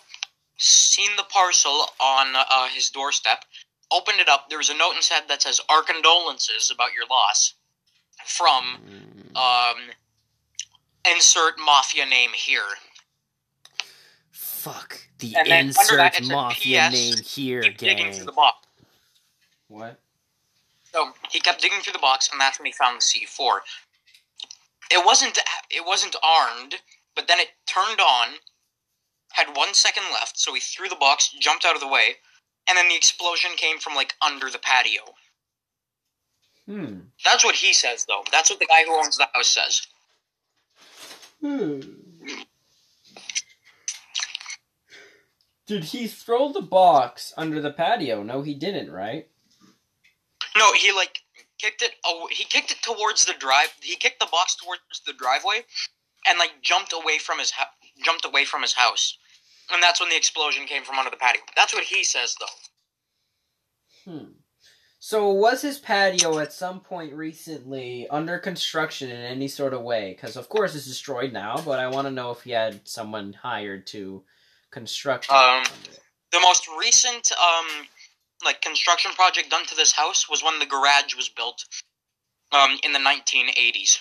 seen the parcel on uh, his doorstep opened it up there was a note inside that says our condolences about your loss from um insert mafia name here Fuck. The And insert that, mafia PS, name here, keep digging gang. through the box What? so he kept digging through the box and that's when he found the c4 it wasn't it wasn't armed but then it turned on had one second left so he threw the box jumped out of the way and then the explosion came from like under the patio Hmm. that's what he says though that's what the guy who owns the house says Hmm. Did he throw the box under the patio? No, he didn't, right? No, he like kicked it. Oh, he kicked it towards the drive. He kicked the box towards the driveway, and like jumped away from his hou- jumped away from his house, and that's when the explosion came from under the patio. That's what he says, though. Hmm. So was his patio at some point recently under construction in any sort of way? Because of course it's destroyed now, but I want to know if he had someone hired to construct. Um, it. The most recent um like construction project done to this house was when the garage was built, um, in the 1980s.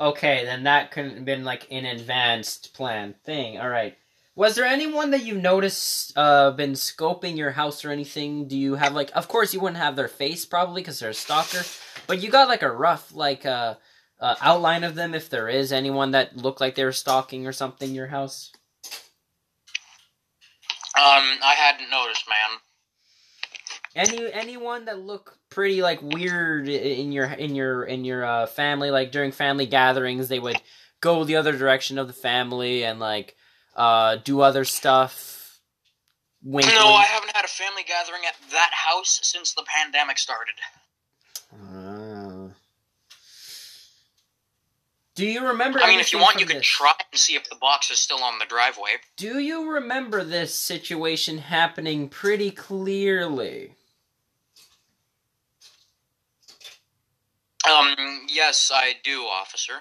Okay, then that couldn't have been like an advanced plan thing. All right. Was there anyone that you noticed uh been scoping your house or anything? Do you have like of course you wouldn't have their face probably because they're a stalker, but you got like a rough like uh, uh outline of them if there is anyone that looked like they were stalking or something your house. Um, I hadn't noticed, man. Any anyone that look pretty like weird in your in your in your uh, family like during family gatherings they would go the other direction of the family and like uh do other stuff. Wink. No, wink. I haven't had a family gathering at that house since the pandemic started. Ah. Do you remember? I mean, if you want, you can this? try and see if the box is still on the driveway. Do you remember this situation happening pretty clearly? Um, yes, I do, officer.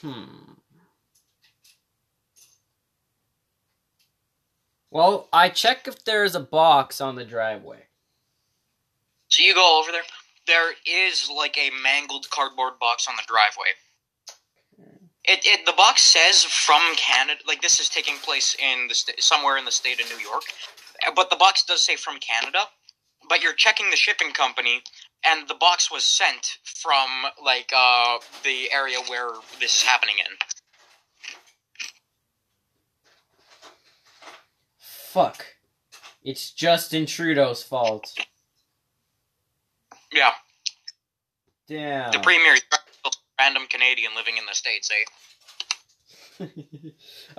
Hmm. Well, I check if there's a box on the driveway. So you go over there. There is like a mangled cardboard box on the driveway. It, it the box says from Canada. Like this is taking place in the sta- somewhere in the state of New York, but the box does say from Canada. But you're checking the shipping company, and the box was sent from like uh the area where this is happening in. Fuck. It's Justin Trudeau's fault. Yeah, Damn. the premier, random Canadian living in the states, eh?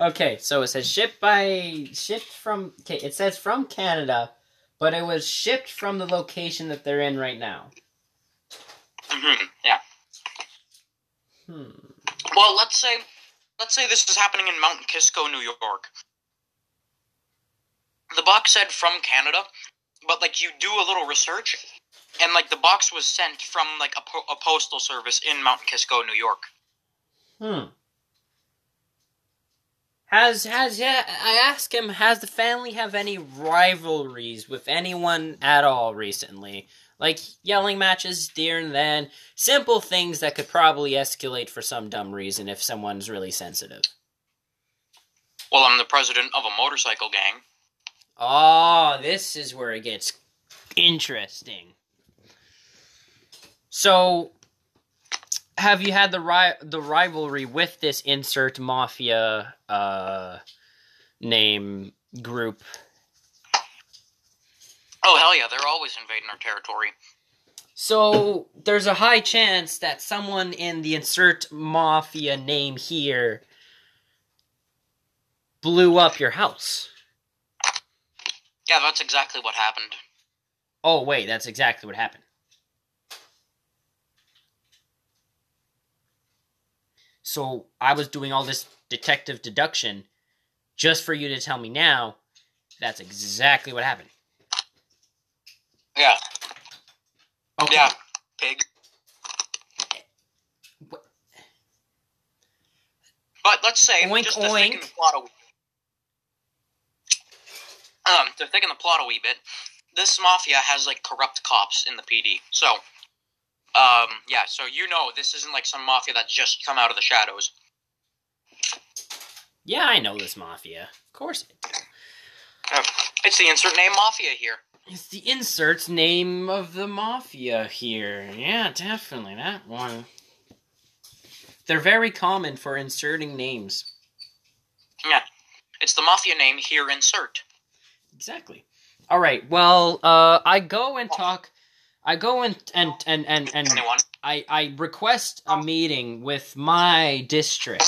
okay, so it says shipped by shipped from okay, it says from Canada, but it was shipped from the location that they're in right now. hmm Yeah. Hmm. Well, let's say, let's say this is happening in Mount Kisco, New York. The box said from Canada, but like you do a little research, and like the box was sent from like a, po- a postal service in Mount Kisco, New York. Hmm. Has has yeah? I asked him. Has the family have any rivalries with anyone at all recently? Like yelling matches here and then, simple things that could probably escalate for some dumb reason if someone's really sensitive. Well, I'm the president of a motorcycle gang. Oh, this is where it gets interesting. So, have you had the ri- the rivalry with this insert mafia uh, name group? Oh hell yeah, they're always invading our territory. So there's a high chance that someone in the insert mafia name here blew up your house. Yeah, that's exactly what happened. Oh wait, that's exactly what happened. So I was doing all this detective deduction just for you to tell me now that's exactly what happened. Yeah, Okay. yeah, pig. What- But let's say Oink, just to thicken the plot a wee um, to thicken the plot a wee bit, this mafia has like corrupt cops in the PD. So, um, yeah, so you know this isn't like some mafia that's just come out of the shadows. Yeah, I know this mafia. Of course I do. Uh, It's the insert name mafia here. It's the inserts name of the mafia here. Yeah, definitely that one. They're very common for inserting names. Yeah. It's the mafia name here. Insert. Exactly. All right. Well, uh, I go and talk. I go and and and and, and Anyone? I I request a meeting with my district.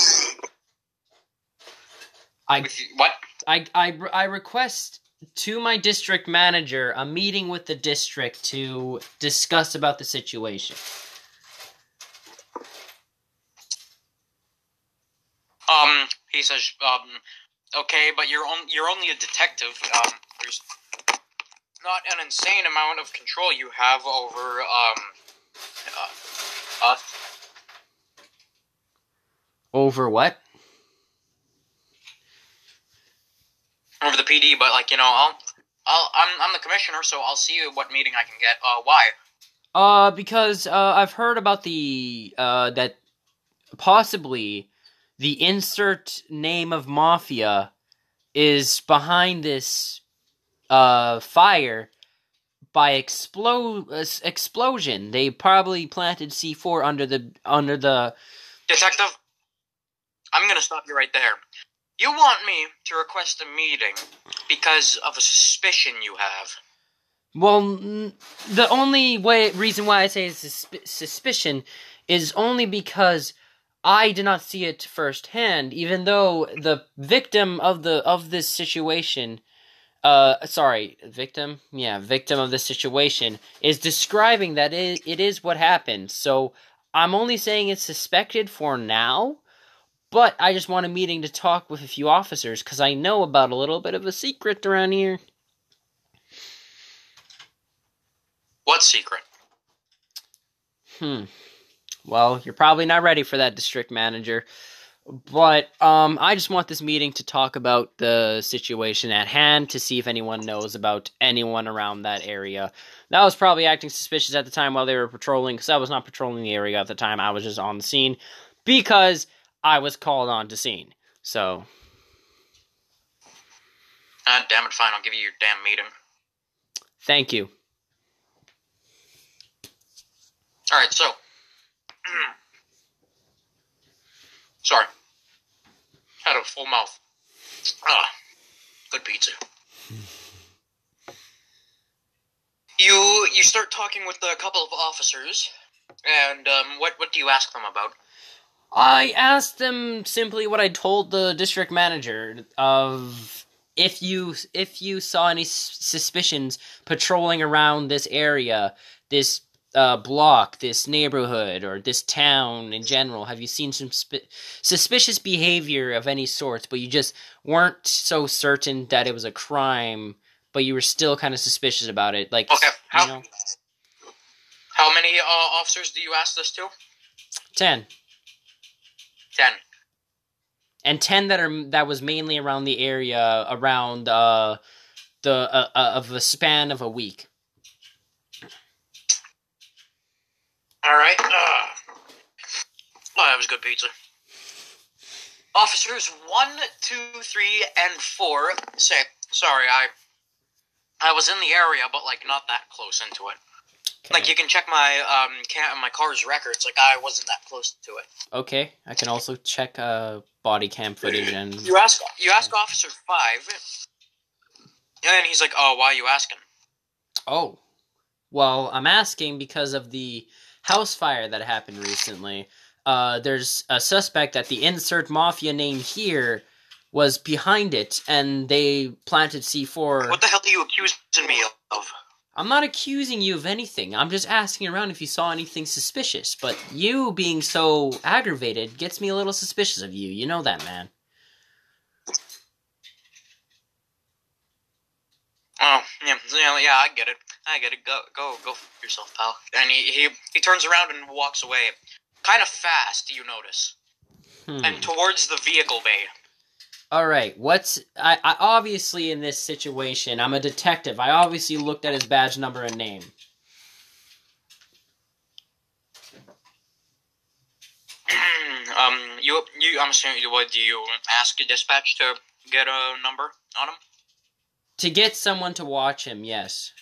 I what? I I I request to my district manager a meeting with the district to discuss about the situation. Um, he says, um, okay, but you're on, you're only a detective. Um, there's not an insane amount of control you have over um, uh, us. Over what? over the PD, but like you know, I'll, I'll, I'm, I'm the commissioner, so I'll see what meeting I can get. Uh, why? Uh, because uh, I've heard about the uh that possibly the insert name of mafia is behind this uh fire by explo- uh, explosion. They probably planted C4 under the under the Detective, I'm gonna stop you right there. You want me to request a meeting because of a suspicion you have. Well, n- the only way reason why I say it's susp- suspicion is only because I did not see it firsthand. Even though the victim of the of this situation uh, sorry, victim, yeah, victim of the situation, is describing that it, it is what happened. So I'm only saying it's suspected for now, but I just want a meeting to talk with a few officers because I know about a little bit of a secret around here. What secret? Hmm. Well, you're probably not ready for that, district manager. But um, I just want this meeting to talk about the situation at hand to see if anyone knows about anyone around that area. That was probably acting suspicious at the time while they were patrolling, because I was not patrolling the area at the time. I was just on the scene because I was called on to scene. So, Ah, damn it, fine, I'll give you your damn meeting. thank you. Alright, so. Sorry. Had a full mouth. Ah, good pizza. You you start talking with a couple of officers, and um, what what do you ask them about? I asked them simply what I told the district manager of if you if you saw any suspicions patrolling around this area, this uh, block, this neighborhood, or this town in general. Have you seen some sp- suspicious behavior of any sorts, but you just weren't so certain that it was a crime, but you were still kind of suspicious about it? Like, Okay, you how- know, How many uh, officers do you ask this to? ten. Ten. and 10 that are that was mainly around the area around uh the uh, uh, of a span of a week All right. Uh, oh, that was good pizza. Officers one, two, three, and four say, "Sorry, I, I was in the area, but like not that close into it. Like you can check my um ca- my car's records. Like I wasn't that close to it. okay i can also check uh body cam footage and You ask, you ask Officer five, and he's like, "Oh, why are you asking?" oh well i'm asking because of the house fire that happened recently uh there's a suspect that the insert mafia name here was behind it and they planted c4 What the hell are you accusing me of? I'm not accusing you of anything. I'm just asking around if you saw anything suspicious. But you being so aggravated gets me a little suspicious of you. You know that, man. Oh, yeah, yeah, yeah, I get it. I gotta Go, go, go yourself, pal. And he, he, he turns around and walks away, kind of fast. You notice, Hmm. and towards the vehicle bay. All right. What's I, I obviously in this situation? I'm a detective. I obviously looked at his badge number and name. um, you, you, I'm assuming, you what do you ask a dispatch to get a number on him? To get someone to watch him, yes.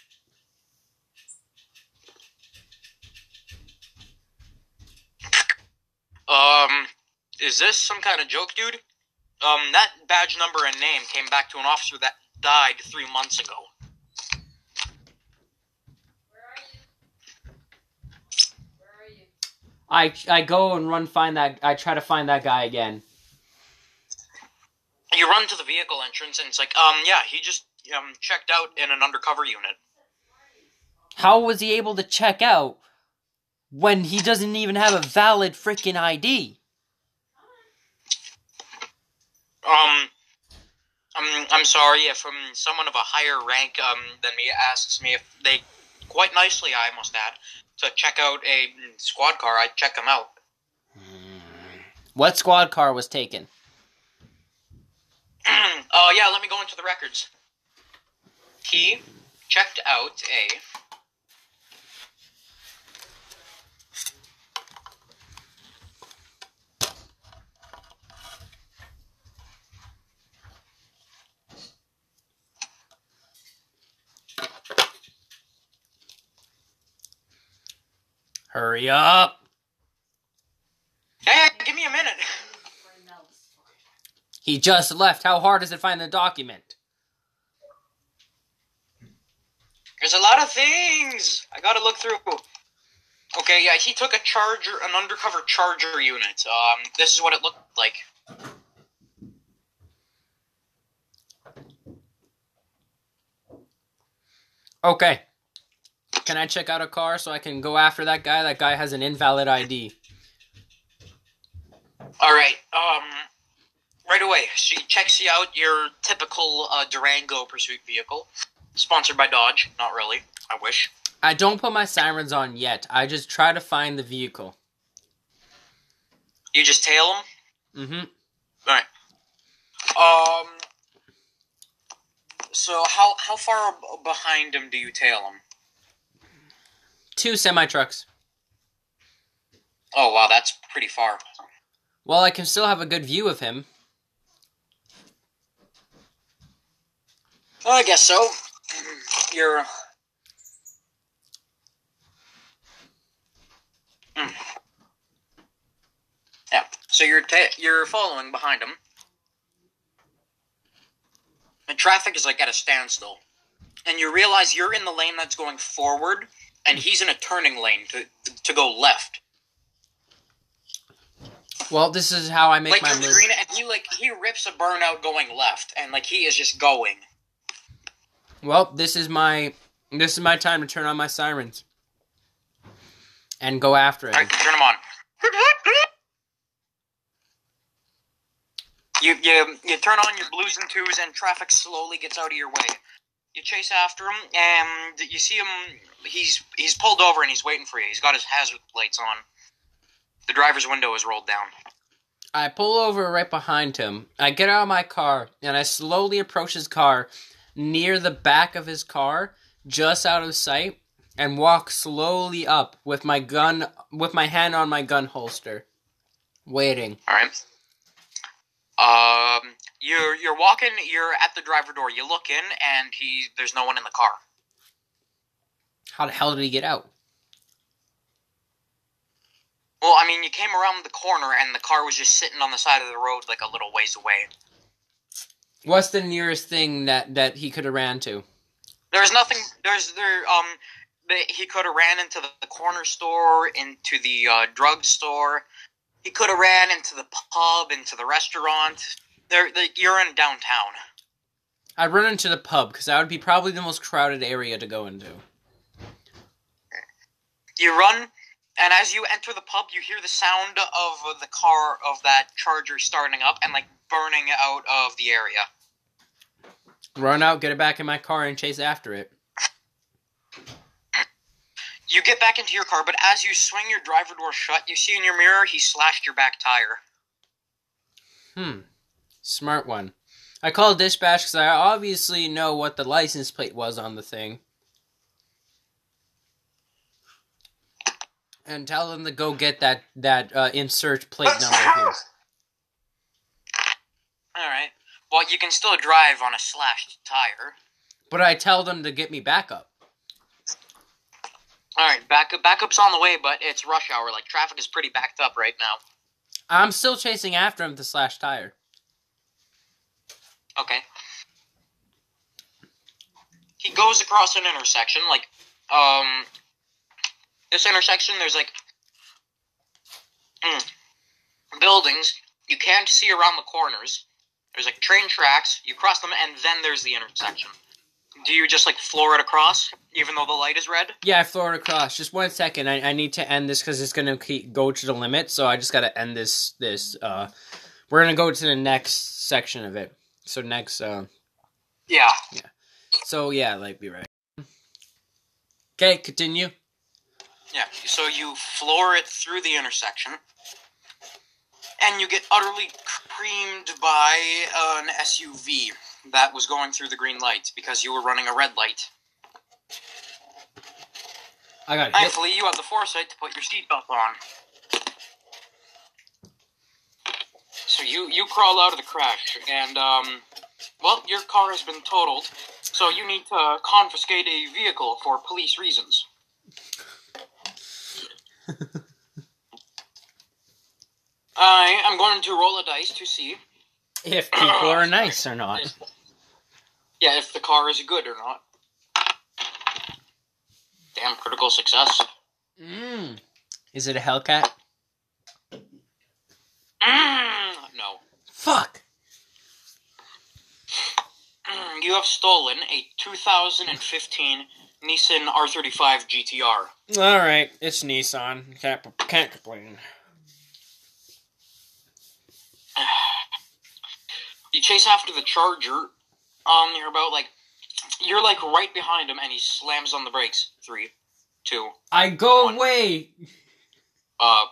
Um, is this some kind of joke, dude? Um, that badge number and name came back to an officer that died three months ago. Where are you? Where are you? I I go and run find that. I try to find that guy again. You run to the vehicle entrance, and it's like, um, yeah, he just um checked out in an undercover unit. How was he able to check out when he doesn't even have a valid freaking ID? Um, I'm I'm sorry if um someone of a higher rank um than me asks me if they, quite nicely I must add, to check out a squad car, I check them out. What squad car was taken? Oh yeah, let me go into the records. He checked out a. Hurry up! Hey, give me a minute. He just left. How hard is it to find the document? There's a lot of things I gotta look through. Okay, yeah, he took a charger, an undercover charger unit. Um, this is what it looked like. Okay. Can I check out a car so I can go after that guy? That guy has an invalid ID. All right. Um, right away. She checks you out. Your typical uh, Durango pursuit vehicle, sponsored by Dodge. Not really. I wish. I don't put my sirens on yet. I just try to find the vehicle. You just tail them. Mm-hmm. All right. Um. So how how far behind him do you tail him? Two semi trucks. Oh wow, that's pretty far. Well, I can still have a good view of him. Well, I guess so. You're. Hmm. Yeah. So you're ta- you're following behind him. The traffic is like at a standstill, and you realize you're in the lane that's going forward, and he's in a turning lane to to go left. Well, this is how I make like my move. green, and he like he rips a burnout going left, and like he is just going. Well, this is my this is my time to turn on my sirens and go after him. All right, turn them on. You you you turn on your blues and twos, and traffic slowly gets out of your way. You chase after him, and you see him. He's he's pulled over, and he's waiting for you. He's got his hazard lights on. The driver's window is rolled down. I pull over right behind him. I get out of my car and I slowly approach his car near the back of his car, just out of sight, and walk slowly up with my gun with my hand on my gun holster. Waiting. All right. Um, you're you're walking. You're at the driver door. You look in, and he there's no one in the car. How the hell did he get out? Well, I mean, you came around the corner, and the car was just sitting on the side of the road, like a little ways away. What's the nearest thing that that he could have ran to? There's nothing. There's there. Um, he could have ran into the, corner store, into the uh, drug store. He could have ran into the pub, into the restaurant. There, the, you're in downtown. I'd run into the pub because that would be probably the most crowded area to go into. You run, and as you enter the pub, you hear the sound of the car of that charger starting up and like burning out of the area. Run out, get it back in my car, and chase after it. You get back into your car, but as you swing your driver door shut, you see in your mirror he slashed your back tire. Hmm. Smart one. I called dispatch because I obviously know what the license plate was on the thing. And tell them to go get that that uh, insert plate number here. All right. Well, you can still drive on a slashed tire. But I tell them to get me backup. All right, backup backup's on the way, but it's rush hour. Like traffic is pretty backed up right now. I'm still chasing after him to slash tire. Okay. He goes across an intersection, like um, this intersection. There's like mm, buildings you can't see around the corners. There's like train tracks. You cross them, and then there's the intersection. Do you just like floor it across, even though the light is red? Yeah, I floor it across. Just one second. I, I need to end this because it's gonna keep, go to the limit. So I just gotta end this. This. Uh, we're gonna go to the next section of it. So next. Uh, Yeah. so yeah, like be right. Okay, continue. Yeah, so you floor it through the intersection, and you get utterly creamed by an SUV that was going through the green light because you were running a red light. I got hit. Thankfully, you have the foresight to put your seatbelt on. So you you crawl out of the crash, and um, well, your car has been totaled. So you need to confiscate a vehicle for police reasons. I am going to roll a dice to see, If people are nice or not. yeah, if the car is good or not. Damn, critical success. Mm. Is it a Hellcat? Mm, no. Fuck. Mm, You have stolen a 2015 Nissan R35 GTR. All right, it's Nissan. Can't can't complain. You chase after the Charger. Um, you're about like you're like right behind him, and he slams on the brakes. Three, two, I go One. away. uh.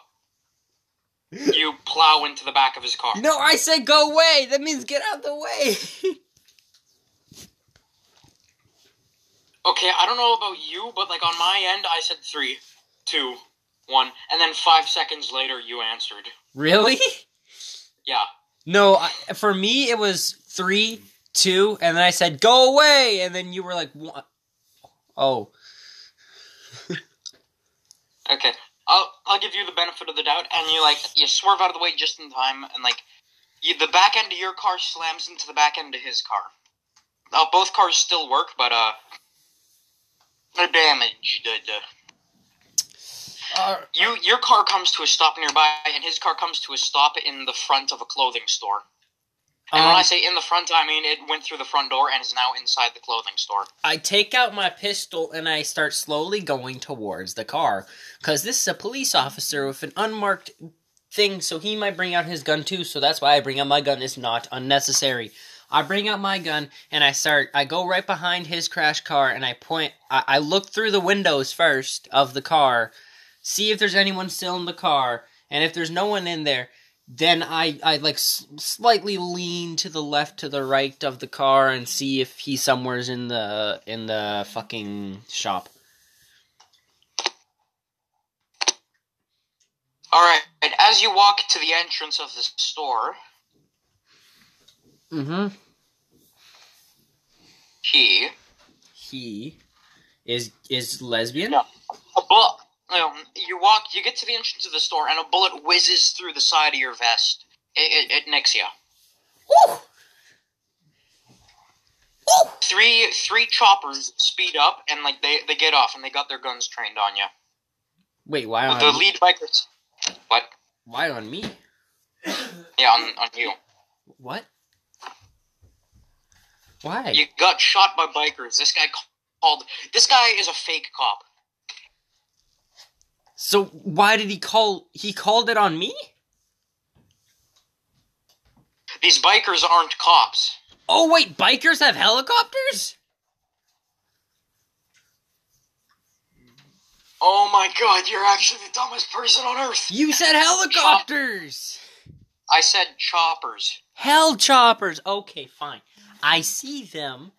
You plow into the back of his car. No, I said go away. That means get out of the way. Okay, I don't know about you, but like on my end, I said three, two, one, and then five seconds later, you answered. really? Yeah. No, I, for me it was three, two, and then I said go away, and then you were like, what? Oh, Okay. I'll I'll give you the benefit of the doubt, and you like you swerve out of the way just in time, and like you, the back end of your car slams into the back end of his car. Both cars still work, but uh, they're damaged. Uh, You your car comes to a stop nearby, and his car comes to a stop in the front of a clothing store. And when Um, I say in the front, I mean it went through the front door and is now inside the clothing store. I take out my pistol and I start slowly going towards the car because this is a police officer with an unmarked thing, so he might bring out his gun too. So that's why I bring out my gun. It's not unnecessary. I bring out my gun and I start. I go right behind his crash car and I point. I, I look through the windows first of the car, see if there's anyone still in the car, and if there's no one in there, then I I like s- slightly lean to the left to the right of the car and see if he's somewhere's in the in the fucking shop. All right. As you walk to the entrance of the store, Mm-hmm. he He is is lesbian. No. a bullet. Um, you walk. You get to the entrance of the store, and a bullet whizzes through the side of your vest. It, it, it nicks you. Woo! Three three choppers speed up, and like they, they get off, and they got their guns trained on you. Wait, why on the me? lead bikers. What? Why on me? Yeah, on, on you. What? Why? You got shot by bikers. This guy called. This guy is a fake cop. So why did he call? He called it on me? These bikers aren't cops. Oh wait, bikers have helicopters? Oh my god, you're actually the dumbest person on earth. You said helicopters. I said choppers. Hell choppers. Okay, fine. I see them.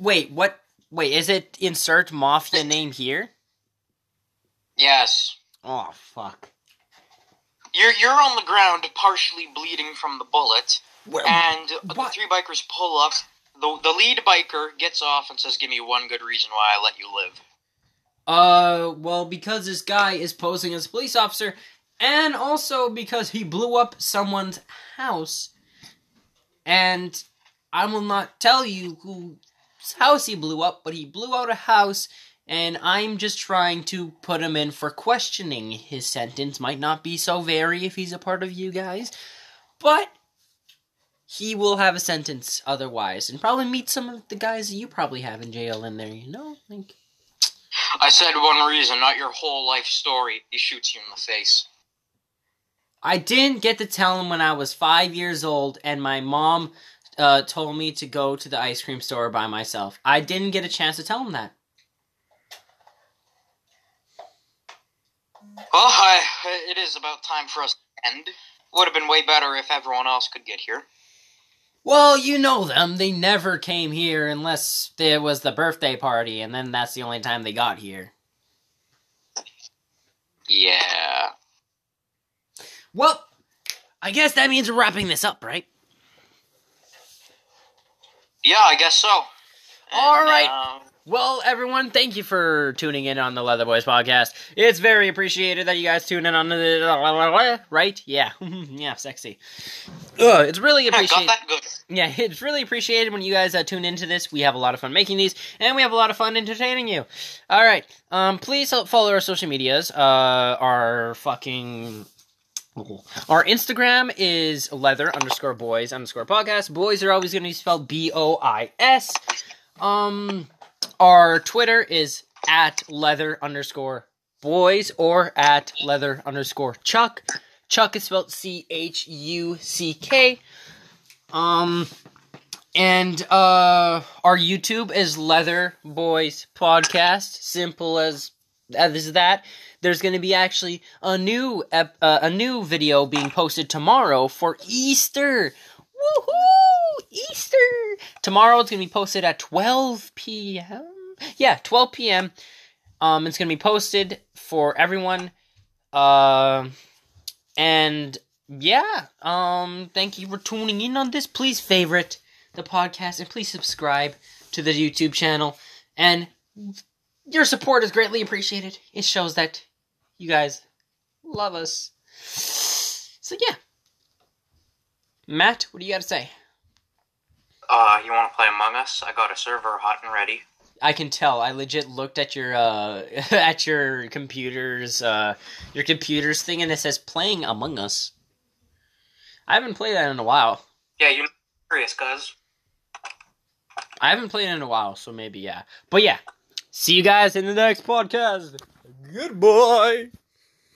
Wait, what? Wait, is it insert mafia name here? Yes. Oh fuck. You're you're on the ground, partially bleeding from the bullet, Where, and the three bikers pull up. The the lead biker gets off and says, "Give me one good reason why I let you live." Uh, well, because this guy is posing as a police officer, and also because he blew up someone's house, and I will not tell you whose house he blew up, but he blew out a house, and I'm just trying to put him in for questioning. His sentence might not be so very if he's a part of you guys, but he will have a sentence otherwise, and probably meet some of the guys that you probably have in jail in there, you know? Like. I said one reason, not your whole life story. He shoots you in the face. I didn't get to tell him when I was five years old, and my mom uh, told me to go to the ice cream store by myself. I didn't get a chance to tell him that. Well, I, it is about time for us to end. Would have been way better if everyone else could get here. Well, you know them. They never came here unless it was the birthday party, and then that's the only time they got here. Yeah. Well, I guess that means we're wrapping this up, right? Yeah, I guess so. All And, right. uh, Well, everyone, thank you for tuning in on the Leather Boys podcast. It's very appreciated that you guys tune in on the right. Yeah, yeah, sexy. Ugh, it's really appreciated. Yeah, it's really appreciated when you guys uh, tune into this. We have a lot of fun making these, and we have a lot of fun entertaining you. All right, um, please help follow our social medias. Uh, our fucking. Our Instagram is leather underscore boys underscore podcast. Boys are always going to be spelled B O I S. Um, our Twitter is at leather underscore boys or at leather underscore chuck. Chuck is spelled C H U C K. Um, and uh, our YouTube is Leather Boys Podcast. Simple as as that. There's going to be actually a new ep- uh, a new video being posted tomorrow for Easter. Woohoo! Easter! Tomorrow it's going to be posted at 12 p.m. Yeah, 12 p.m. Um, it's going to be posted for everyone. Uh, and yeah, um, thank you for tuning in on this. Please favorite the podcast and please subscribe to the YouTube channel. And your support is greatly appreciated. It shows that you guys love us. So yeah. Matt, what do you got to say? Uh, you want to play Among Us? I got a server hot and ready. I can tell. I legit looked at your uh at your computer's uh your computer's thing and it says playing Among Us. I haven't played that in a while. Yeah, you're curious, cuz. I haven't played it in a while, so maybe yeah. But yeah. See you guys in the next podcast. Goodbye.